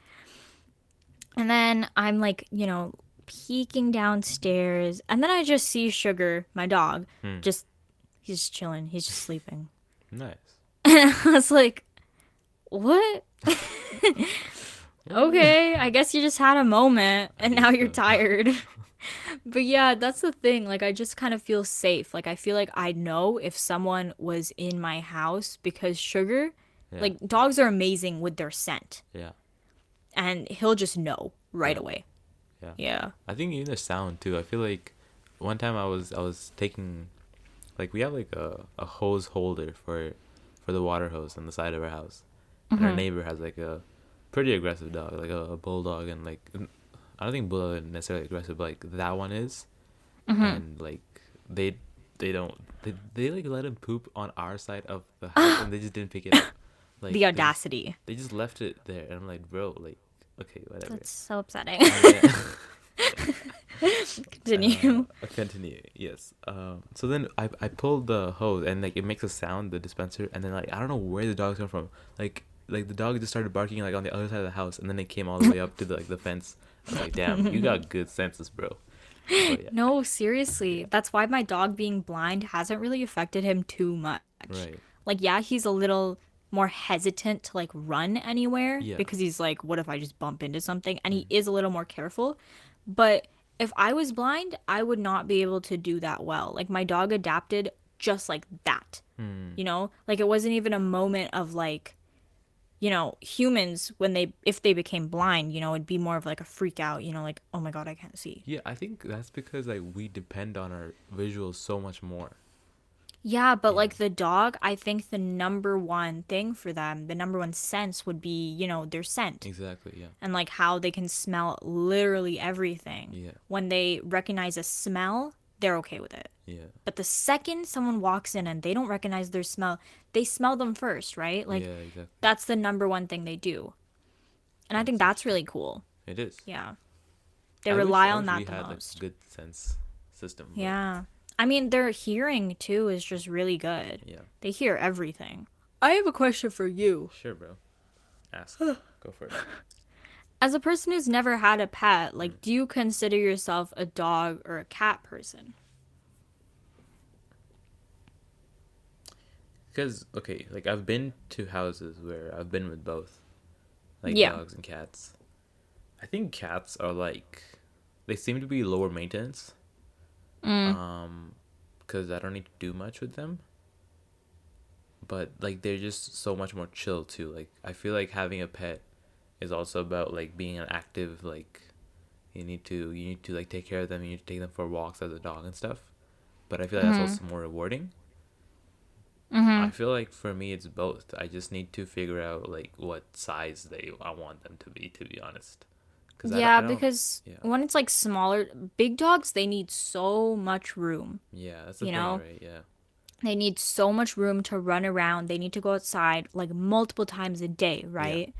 And then I'm like, you know, peeking downstairs, and then I just see Sugar, my dog, Hmm. just he's just chilling. He's just sleeping. Nice. And I was like, what? okay, I guess you just had a moment and now you're tired. but yeah, that's the thing. Like, I just kind of feel safe. Like, I feel like I know if someone was in my house because Sugar, Yeah. like, dogs are amazing with their scent Yeah. and he'll just know right Yeah. away. Yeah. Yeah. I think even the sound too. I feel like one time I was I was taking like we have like a, a hose holder for for the water hose on the side of our house. And Mm-hmm. our neighbor has like a pretty aggressive dog, like a, a bulldog and like I don't think is necessarily aggressive, but like that one is. Mm-hmm. And like they they don't they, they like let him poop on our side of the house and they just didn't pick it up. Like the audacity. They just left it there and I'm like, bro, like okay, whatever. That's so upsetting. Continue. Uh, continue. Yes. Um. So then I I pulled the hose and like it makes a sound the dispenser and then like I don't know where the dogs come from like like the dog just started barking like on the other side of the house and then it came all the way up to the like the fence. I was like, damn, you got good senses, bro. Yeah, No, seriously. That's why my dog being blind hasn't really affected him too much. right. Like, yeah, he's a little more hesitant to like run anywhere Yeah. because he's like, what if I just bump into something? And he is a little more careful. But if I was blind, I would not be able to do that well. Like, my dog adapted just like that. Hmm. You know, like it wasn't even a moment of like, you know, humans when they if they became blind, you know, it'd be more of like a freak out. You know, like oh my god, I can't see. Yeah, I think that's because like we depend on our visuals so much more. Yeah, but Yeah. like the dog, I think the number one thing for them, the number one sense would be, you know, their scent Exactly. Yeah. and like how they can smell literally everything. Yeah. When they recognize a smell, they're okay with it. Yeah. But the second someone walks in and they don't recognize their smell, they smell them first, right? Like yeah. Exactly. that's the number one thing they do. And I think that's really cool. It is. Yeah. They I wish- rely I on wish that we the had, like, most. good sense system. but Yeah. I mean, their hearing too is just really good. Yeah. They hear everything. I have a question for you. Sure, bro. Ask. Go for it. As a person who's never had a pet, like, do you consider yourself a dog or a cat person? Because okay, like I've been to houses where I've been with both, like Yeah. dogs and cats. I think cats are like, they seem to be lower maintenance. Mm. Um, because I don't need to do much with them. But like they're just so much more chill too. Like I feel like having a pet is also about like being an active like. You need to you need to like take care of them. You need to take them for walks as a dog and stuff. But I feel like Mm-hmm. that's also more rewarding. I feel like for me it's both. I just need to figure out like what size they I want them to be to be honest. I don't- Yeah, I don't- because yeah. when it's like smaller, big dogs, they need so much room. yeah, that's the you thing, know, right? Yeah. They need so much room to run around. They need to go outside like multiple times a day, right?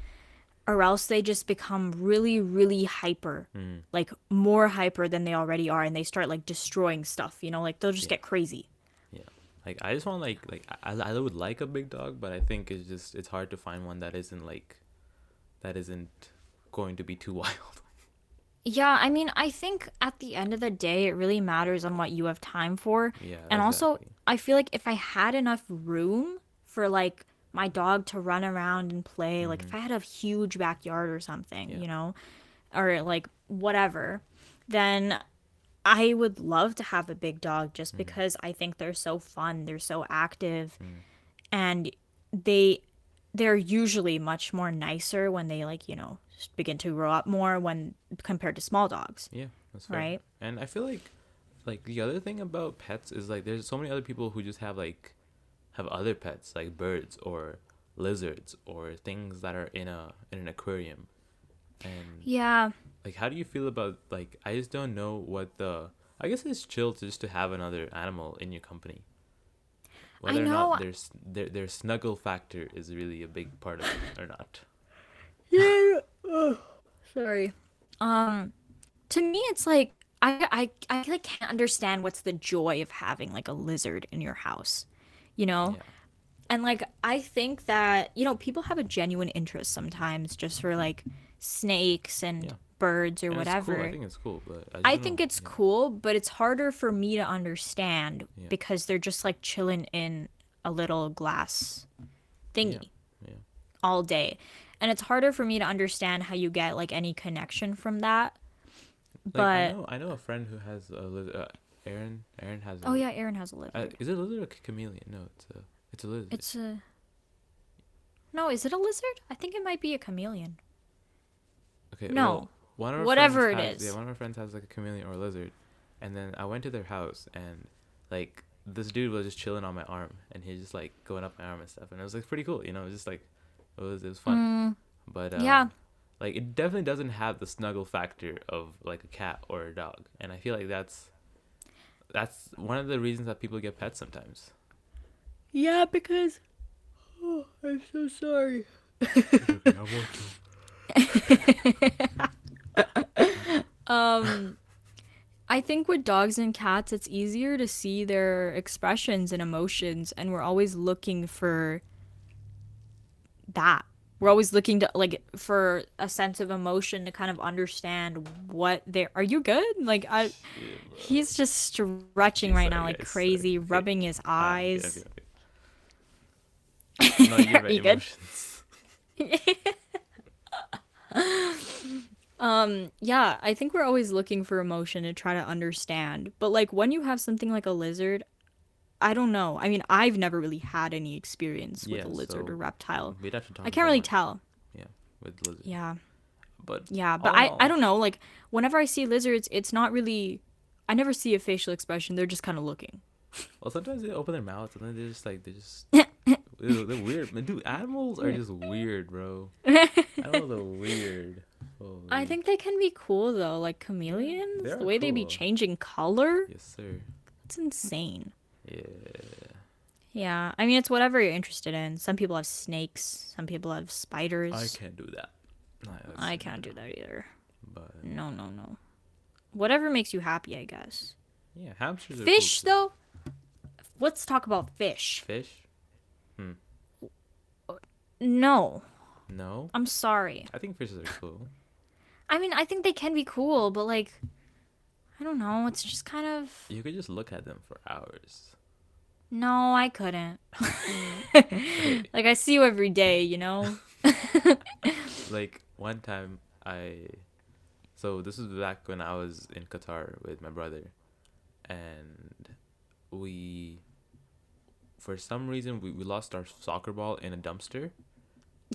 Or else they just become really, really hyper, Mm. like more hyper than they already are, and they start like destroying stuff. You know, like they'll just Yeah. get crazy. Yeah. Like I just want like like I I would like a big dog, but I think it's just it's hard to find one that isn't like that isn't going to be too wild. Yeah, I mean, I think at the end of the day, it really matters on what you have time for. Yeah. And also. I feel like if I had enough room for like my dog to run around and play, like if I had a huge backyard or something, Mm-hmm. Yeah. you know, or like whatever, then I would love to have a big dog just Mm-hmm. because I think they're so fun, they're so active, Mm. and they they're usually much more nicer when they like, you know, begin to grow up more when compared to small dogs. Yeah, that's fair. Right. And I feel like like the other thing about pets is like there's so many other people who just have like have other pets like birds or lizards or things that are in a in an aquarium. And Yeah. like how do you feel about like I just don't know what the I guess it's chill to just to have another animal in your company. Whether or know- not there's their their snuggle factor is really a big part of it or not. Yeah. sorry. Um, to me, it's like I I I like can't understand what's the joy of having like a lizard in your house, you know. Yeah. And like I think that you know people have a genuine interest sometimes just for like snakes and Yeah. birds or And whatever. cool. I think it's cool, but I, I think know. it's Yeah. cool, but it's harder for me to understand because they're just like chilling in a little glass thingy Yeah. all day. And it's harder for me to understand how you get like any connection from that. Like, I But know I know a friend who has a lizard. Uh, Aaron Aaron has. A, oh yeah, Aaron has a lizard. Uh, is it a lizard or a chameleon? No, it's a it's a lizard. it's a No, is it a lizard? I think it might be a chameleon. okay. no. well, one of our Whatever it has- is. Yeah, one of our friends has like a chameleon or a lizard, and then I went to their house and like this dude was just chilling on my arm and he's just like going up my arm and stuff and it was like pretty cool. You know, it was just like it was it was fun. Mm, But um, yeah. like it definitely doesn't have the snuggle factor of like a cat or a dog, and I feel like that's that's one of the reasons that people get pets sometimes. Yeah, because Oh, I'm so sorry. Um I think with dogs and cats it's easier to see their expressions and emotions and we're always looking for that. We're always looking to like for a sense of emotion to kind of understand what they're you good? Like I he's just stretching right now like crazy, rubbing his Ah, eyes. No, you Are you good? Um, yeah, I think we're always looking for emotion to try to understand. But like when you have something like a lizard, I don't know. I mean, I've never really had any experience with Yeah, a lizard so or reptile. We'd have to talk I can't really tell. Yeah, with lizards. Yeah. But Yeah, but I all- I don't know, like whenever I see lizards, it's not really I never see a facial expression. They're just kind of looking. Well, sometimes they open their mouths and then they're just like they're just they're weird. Man, dude, animals are just weird, bro. Animals are weird. I think they can be cool though, like chameleons. The way they be changing color, Yes, sir. it's insane. Yeah. Yeah, I mean it's whatever you're interested in. Some people have snakes, some people have spiders. I can't do that. I can't do that either. But No, no, no. Whatever makes you happy, I guess. yeah, hamsters are Fish cool though. Let's talk about fish. Fish? Hmm. No, No. I'm sorry. I think fishes are cool. I mean, I think they can be cool, but like, I don't know. It's just kind of You could just look at them for hours. No, I couldn't. Mm. like I see you every day, you know. like one time I so this was back when I was in Qatar with my brother and we for some reason we, we lost our soccer ball in a dumpster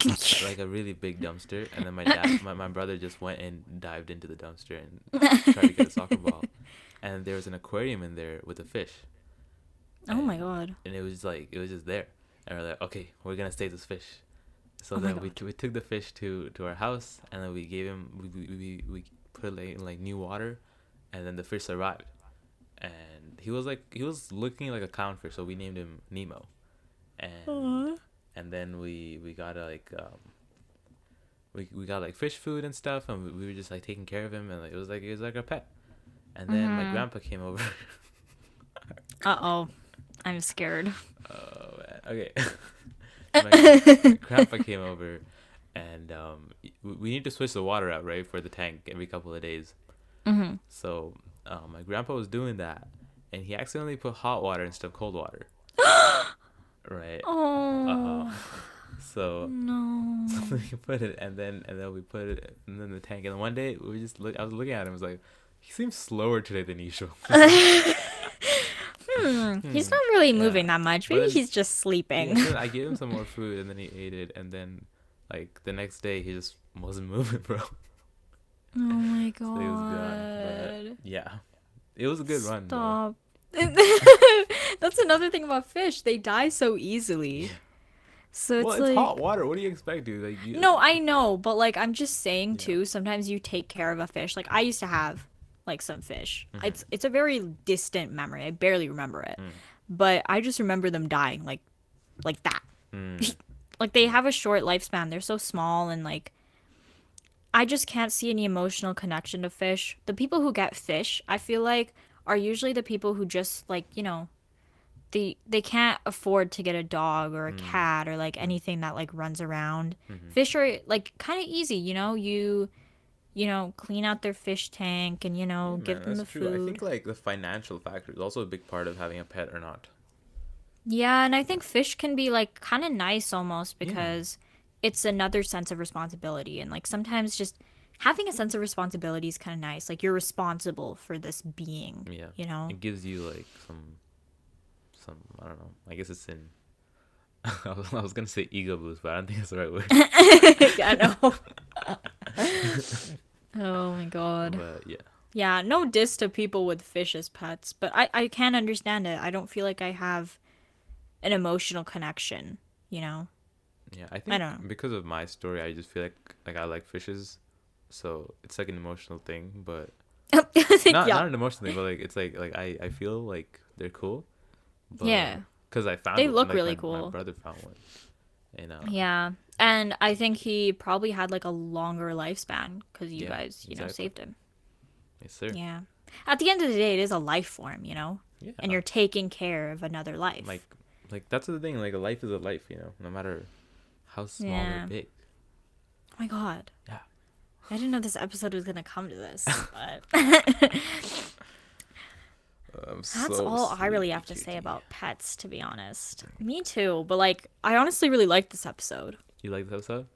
like a really big dumpster and then my dad my, my brother just went and dived into the dumpster and tried to get a soccer ball and there was an aquarium in there with a fish oh my god. and it was like it was just there. And we're like okay we're gonna save this fish. So Oh then we, God. we took the fish to to our house and then we gave him we we, we, put like in like new water and then the fish survived. And he was like he was looking like a clownfish so we named him nemo. And and then we we got like um we, we got like fish food and stuff and we, we were just like taking care of him and like it was like it was like a pet. And then my Mhm. grandpa came over. Uh oh, I'm scared. Oh man. Okay. My grandpa came over, and um, we, need to switch the water out right for the tank every couple of days. hmm So um, my grandpa was doing that, and he accidentally put hot water instead of cold water. right. Oh Uh-oh. So. no. So we put it, and then and then we put it in the tank, and then one day we just look. I was looking at him. I was like, he seems slower today than usual. Hmm. He's not really Yeah. moving that much. Maybe then- he's just sleeping. so I gave him some more food, and then he ate it, and then like the next day he just wasn't moving, bro. Oh my So he was gone. god. Yeah, it was a good run. Stop. That's another thing about fish. They die so easily. So it's well, it's like hot water. What do you expect, dude? Like you, No, I know, but like I'm just saying Yeah. too, sometimes you take care of a fish. Like I used to have like some fish. Mm-hmm. It's it's a very distant memory. I barely remember it. Mm. But I just remember them dying like like that. Mm, Like they have a short lifespan. They're so small and like I just can't see any emotional connection to fish. The people who get fish, I feel like are usually the people who just like, you know, they they can't afford to get a dog or a Mm. cat or like anything that like runs around. mhm. Fish are like kind of easy, you know. You you know, clean out their fish tank and you know, Yeah, give them the true. I think like the financial factor is also a big part of having a pet or not. Yeah, and I think fish can be like kind of nice almost Yeah. because it's another sense of responsibility and like sometimes just having a sense of responsibility is kind of nice. Like you're responsible for this being, Yeah, you know. it gives you like some, some I don't know. I guess it's in. I was, I was gonna say ego boost, but I don't think that's the right word. I know. oh my god. but yeah, Yeah, no diss to people with fish as pets, but I I can understand it. I don't feel like I have an emotional connection, you know. yeah. I think I don't know. because of my story, I just feel like like I like fishes, so it's like an emotional thing. But not yeah. not an emotional thing, but like it's like like I I feel like they're cool. But, Yeah. Because I found They one, look like, really my- My brother found one. You know. Yeah. And I think he probably had like a longer lifespan because you Yeah, guys, you know, saved him. Yes, sir. Yeah. At the end of the day, it is a life form, you know, Yeah. and you're taking care of another life. like like that's the thing. Like a life is a life. You know, no matter how small Yeah. or big. oh my god. Yeah. I didn't know this episode was gonna come to this, but I'm that's so all I really have to say about pets, to be honest. Me too, but like, I honestly really liked this episode. You like this episode?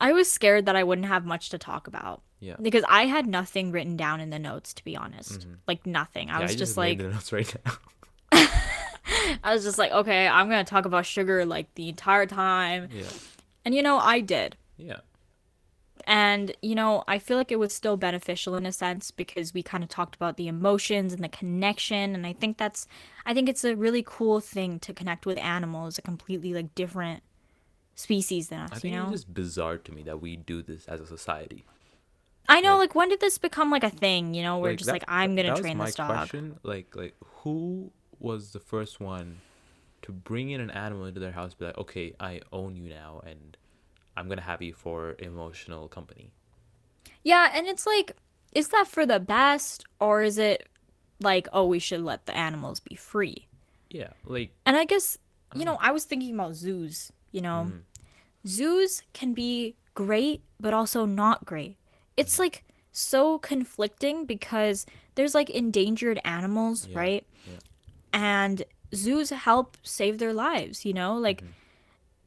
I was scared that I wouldn't have much to talk about Yeah. because I had nothing written down in the notes, to be honest. Like nothing. I Mm-hmm. Yeah, was I just, made like, the notes right now. I was just like, okay, I'm gonna talk about sugar like the entire time, yeah. and you know, I did. Yeah. And, you know, I feel like it was still beneficial in a sense because we kind of talked about the emotions and the connection. And I think that's, I think it's a really cool thing to connect with animals, a completely like different species than us, I you know? it's just bizarre to me that we do this as a society. I know, like- like, when did this become like a thing, you know, where just that- like, I'm going to was train my this dog? Question. Like, like who was the first one to bring in an animal into their house? Be like, okay, I own you now, and I'm gonna have you for emotional company. Yeah, and it's like, is that for the best or is it like, oh, we should let the animals be free? Yeah, like And I guess, you know, I was thinking about zoos, you know. Mm. Zoos can be great, but also not great. It's like so conflicting because there's like endangered animals, Yeah, right? yeah. And zoos help save their lives, you know? Like Mm-hmm.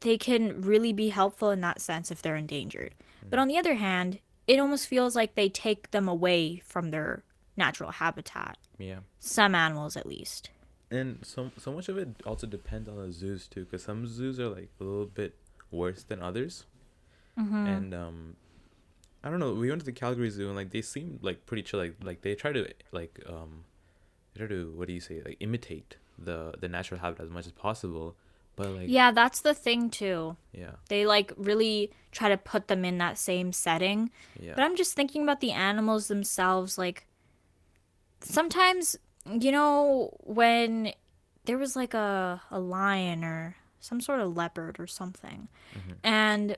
they can really be helpful in that sense if they're endangered. But Mm. on the other hand, it almost feels like they take them away from their natural habitat. yeah. Some animals, at least. And so so much of it also depends on the zoos too, because some zoos are like a little bit worse than others. Mm-hmm. And um, I don't know. We went to the Calgary Zoo and like they seemed like pretty chill. Like like they try to like um, they try to what do you say like imitate the the natural habitat as much as possible. But like Yeah, that's the thing too. yeah They like really try to put them in that same setting. yeah But I'm just thinking about the animals themselves. Like, sometimes, you know, when there was like a, a lion or some sort of leopard or something, Mm-hmm. and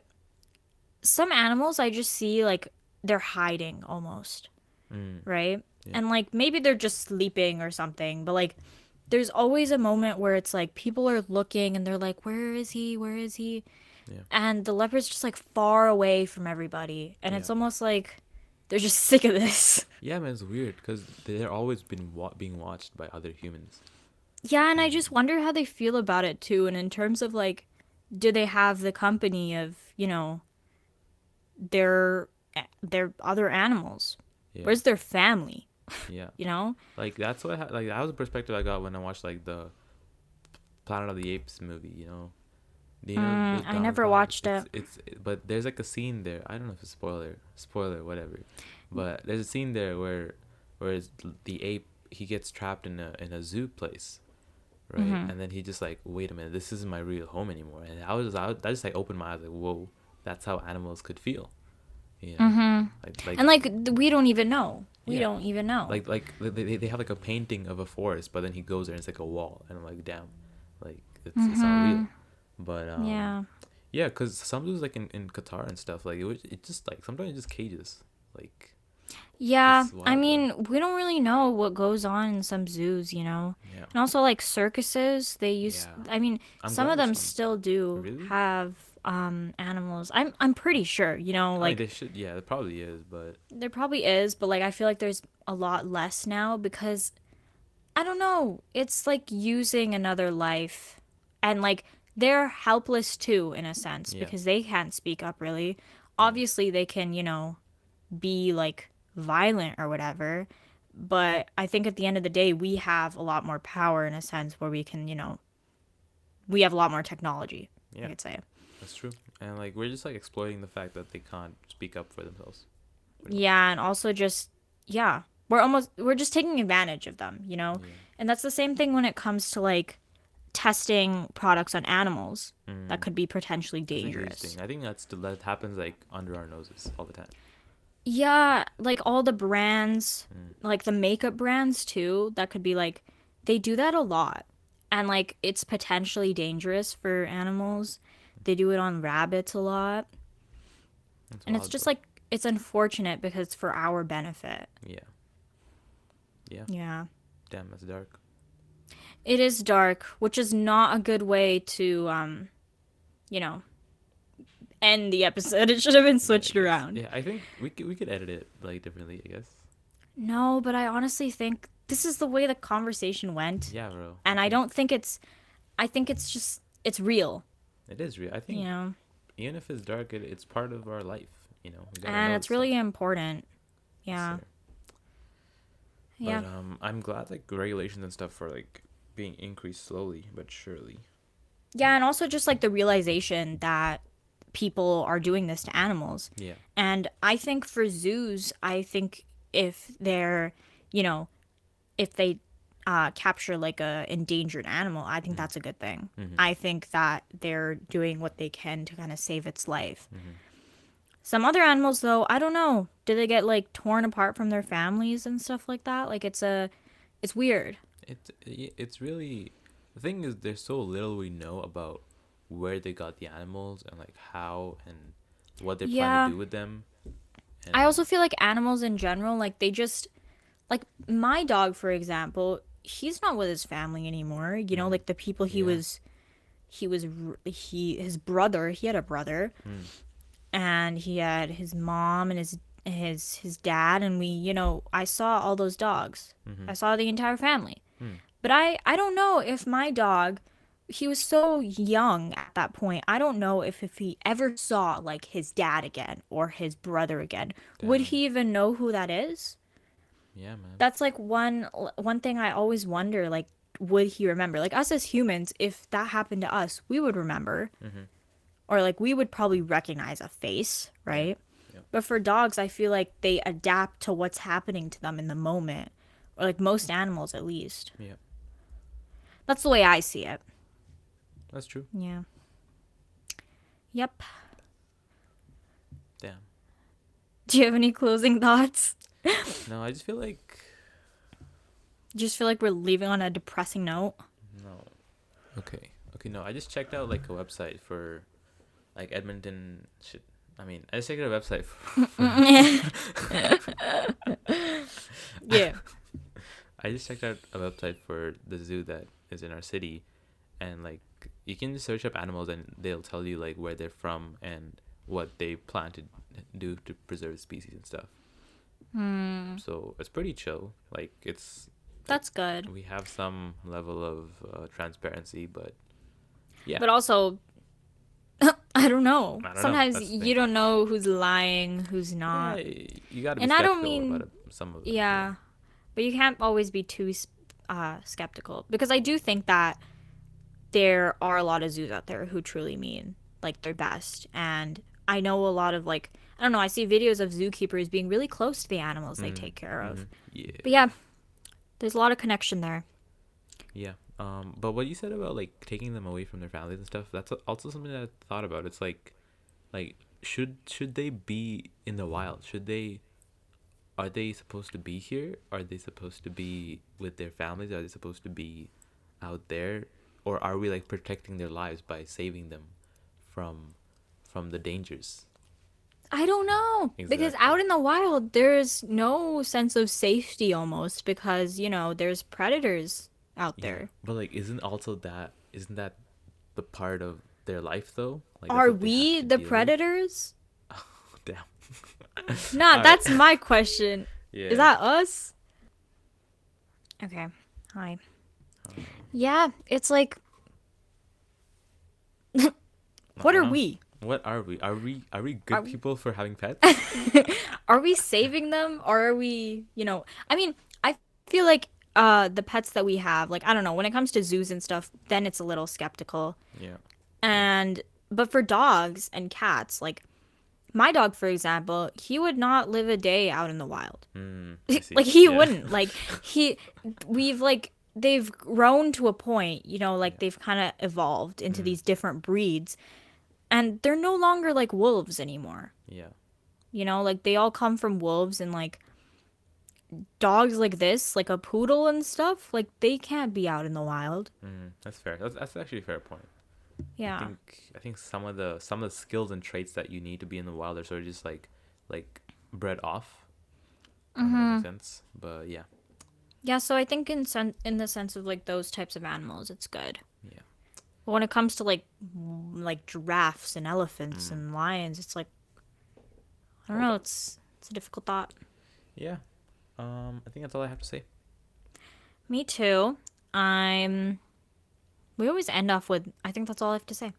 some animals I just see like they're hiding almost, Mm, right? Yeah. And like maybe they're just sleeping or something, but like there's always a moment where it's like people are looking and they're like, where is he? Where is he? Yeah. And the leopard's just like far away from everybody. And it's almost like they're just sick of this. Yeah man, it's weird because they're always been wa- being watched by other humans. Yeah, and I mm. just wonder how they feel about it too. And in terms of like, do they have the company of, you know, their their other animals? Yeah. Where's their family? yeah. You know? Like that's what ha- like that was the perspective I got when I watched like the Planet of the Apes movie. You know, you know Mm, I never watched it's, it. It's but there's like a scene there. I don't know if it's spoiler, spoiler, whatever. But there's a scene there where where the ape he gets trapped in a in a zoo place, right? Mhm. And then he just like, wait a minute, this isn't my real home anymore. And I was I, was- just like opened my eyes like, whoa, that's how animals could feel. You know, Mm-hmm. like like And like we don't even know. We Yeah. don't even know. like like they, they they have like a painting of a forest, but then he goes there and it's like a wall, and I'm like, damn, like it's, it's not real. But um, yeah. yeah, because some zoos like in, in Qatar and stuff, like it, was- it just like sometimes it just cages, like Yeah, I mean, we don't really know what goes on in some zoos, you know. yeah. And also like circuses, they use Yeah. I mean, I'm some of them some. still do Really? have um animals. I'm I'm pretty sure, you know, I mean, like they should, yeah, it probably is, but there probably is, but like I feel like there's a lot less now because I don't know, it's like using another life and like they're helpless too in a sense Yeah. because they can't speak up really. Obviously they can, you know, be like violent or whatever, but I think at the end of the day we have a lot more power in a sense where we can, you know, we have a lot more technology, yeah, I could say. that's true. And like we're just like exploiting the fact that they can't speak up for themselves. Yeah, and also just yeah, we're almost we're just taking advantage of them, you know. Yeah. And that's the same thing when it comes to like testing products on animals that Mm, could be potentially dangerous. interesting. I think that's the, that happens like under our noses all the time. Yeah, like all the brands, Mm. like the makeup brands too, that could be like they do that a lot. And like it's potentially dangerous for animals. They do it on rabbits a lot. That's And it's just like it's unfortunate because it's for our benefit. yeah, yeah. Yeah. Damn, that's dark. It is dark, which is not a good way to, um, you know, end the episode. It should have been switched around. Yeah, I think we could we could edit it like differently. I guess. No, but I honestly think this is the way the conversation went, Yeah, bro. and I don't think it's. I think it's just it's real, It is real. I think you know, even if it's dark, it, it's part of our life. You know. And it's stuff. really important. Yeah, sir. yeah, But um, I'm glad like regulations and stuff for like being increased slowly but surely. yeah, and also just like the realization that people are doing this to animals. Yeah. And I think for zoos, I think if they're, you know, if they uh, capture like a endangered animal, I think mm-hmm. that's a good thing. Mm-hmm. I think that they're doing what they can to kind of save its life. Mm-hmm. Some other animals, though, I don't know. Do they get like torn apart from their families and stuff like that? Like it's a, it's weird. It's it's really the thing is there's so little we know about where they got the animals and like how and what they're Yeah. planning to do with them. And, I also feel like animals in general, like they just, like my dog, for example, he's not with his family anymore. You know, mm. like the people he Yeah. was, he was, he, his brother, he had a brother, mm. and he had his mom and his, his, his dad, and we, you know, I saw all those dogs. Mm-hmm. I saw the entire family. Mm. But I, I don't know if my dog, he was so young at that point. I don't know if if he ever saw like his dad again or his brother again. Would he even know who that is? yeah, man. That's like one one thing I always wonder like would he remember? Like us as humans, if that happened to us, we would remember. Mm-hmm. Or like we would probably recognize a face, right? Yeah. But for dogs, I feel like they adapt to what's happening to them in the moment. Or like most animals at least. Yeah. That's the way I see it. That's true. Yeah. Yep. Damn. Do you have any closing thoughts? No, I just feel like you just feel like we're leaving on a depressing note? no. Okay. Okay, no. I just checked out like a website for like Edmonton shit. I mean, I just checked out a website for, Yeah. I just checked out a website for the zoo that is in our city, and like you can search up animals and they'll tell you like where they're from and what they plan to do to preserve species and stuff. Hmm. So it's pretty chill. Like it's That's good. we have some level of uh, transparency, but yeah, But also, I don't know. I don't. Sometimes the you don't know who's lying, who's not. yeah, you gotta be and I don't mean- about it, some of it. Yeah. But you can't always be too uh, skeptical because I do think that there are a lot of zoos out there who truly mean like their best. And I know a lot of like, I don't know, I see videos of zookeepers being really close to the animals they take care of. Mhm. Yeah, But yeah, there's a lot of connection there. yeah. Um, but what you said about like taking them away from their families and stuff, that's also something that I thought about. It's like, like should should they be in the wild? Should they? Are they supposed to be here? Are they supposed to be with their families? Are they supposed to be out there, or are we like protecting their lives by saving them from from the dangers? I don't know because out in the wild there's no sense of safety almost because you know there's predators out Yeah, there. But like, isn't also that isn't that the part of their life though? Like, Are we the predators? Nah, Alright. that's my question. Yeah. Is that us? Okay. Hi. Yeah, it's like what are Uh-huh. we? What are we? Are we are we good Are we- people for having pets? Are we saving them or are we, you know, I mean, I feel like uh the pets that we have, like I don't know, when it comes to zoos and stuff, then it's a little skeptical. yeah. And but for dogs and cats, like my dog for example, he would not live a day out in the wild. Mm, like he Yeah. wouldn't. Like he we've like they've grown to a point, you know, like they've kind of evolved into Mm-hmm. these different breeds. And they're no longer like wolves anymore. Yeah. You know, like they all come from wolves and like dogs like this, like a poodle and stuff, like they can't be out in the wild. Mm, that's fair. That's, that's actually a fair point. I Yeah. think I think some of the some of the skills and traits that you need to be in the wild are sort of just like like bred off. Mm-hmm. makes sense. But yeah. Yeah, so I think in sen- in the sense of like those types of animals, it's good. Yeah. But when it comes to like like giraffes and elephants Mm. and lions, it's like I don't know, it's it's a difficult thought. Yeah. Um, I think that's all I have to say. Me too. I'm we always end off with I think that's all I have to say.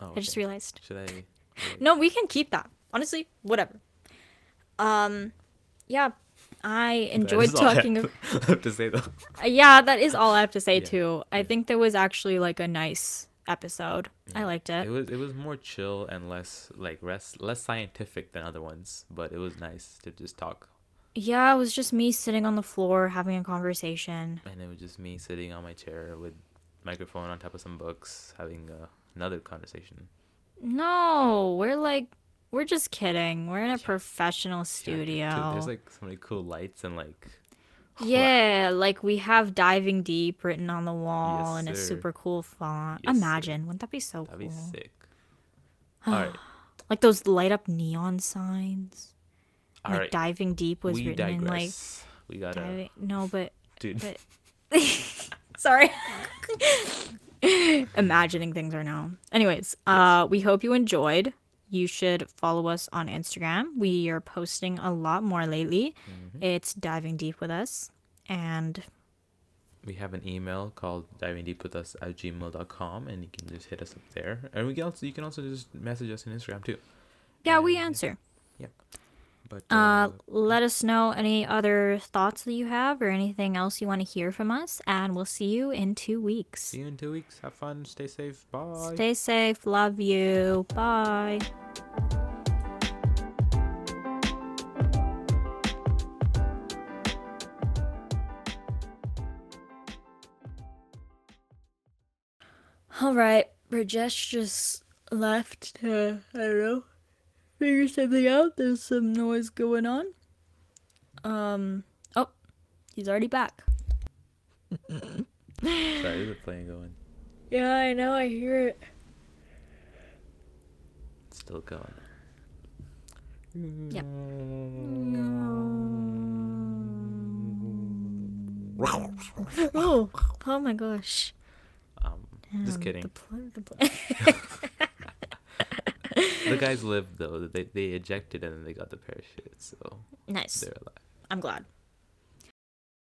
Oh, I just realized. Should I? like- No, we can keep that. Honestly, whatever. Um yeah, I enjoyed all I talking have have to say though. Uh, yeah, that is all I have to say Yeah. too. I think there was actually like a nice episode. I liked it. It was it was more chill and less like less less scientific than other ones, but it was nice to just talk. Yeah, it was just me sitting on the floor having a conversation. And it was just me sitting on my chair with microphone on top of some books, having uh, another conversation. No, we're like, we're just kidding. We're in a Yeah. professional Yeah, studio. there's like so many cool lights and like Yeah, like we have diving deep written on the wall Yes, in a super cool font. Yes, sir. Imagine, wouldn't that be so cool? that'd be sick. All right, Like those light up neon signs. all like right. diving deep was we written in like digress. we gotta, diving. No, but dude. but sorry. Imagining things are now. Anyways, uh, we hope you enjoyed. You should follow us on Instagram. We are posting a lot more lately. Mhm. It's diving deep with us, and We have an email called diving deep with us at gmail.com and you can just hit us up there. And we can also you can also just message us on Instagram too. yeah, we And- answer. But Uh, let us know any other thoughts that you have or anything else you want to hear from us, and we'll see you in two weeks. see you in two weeks. Have fun. Stay safe. Bye. Stay safe. Love you. Bye. All right, Brijesh just left to I don't know figure something out. There's some noise going on. Um. Oh, he's already back. Sorry, a plane going. Yeah, I know. I hear it. It's still going. Yep. Oh, oh my gosh. Um, just Um, kidding. The pl- the pl- The guys lived though. They they ejected and then they got the parachute, so nice. they're alive. I'm glad.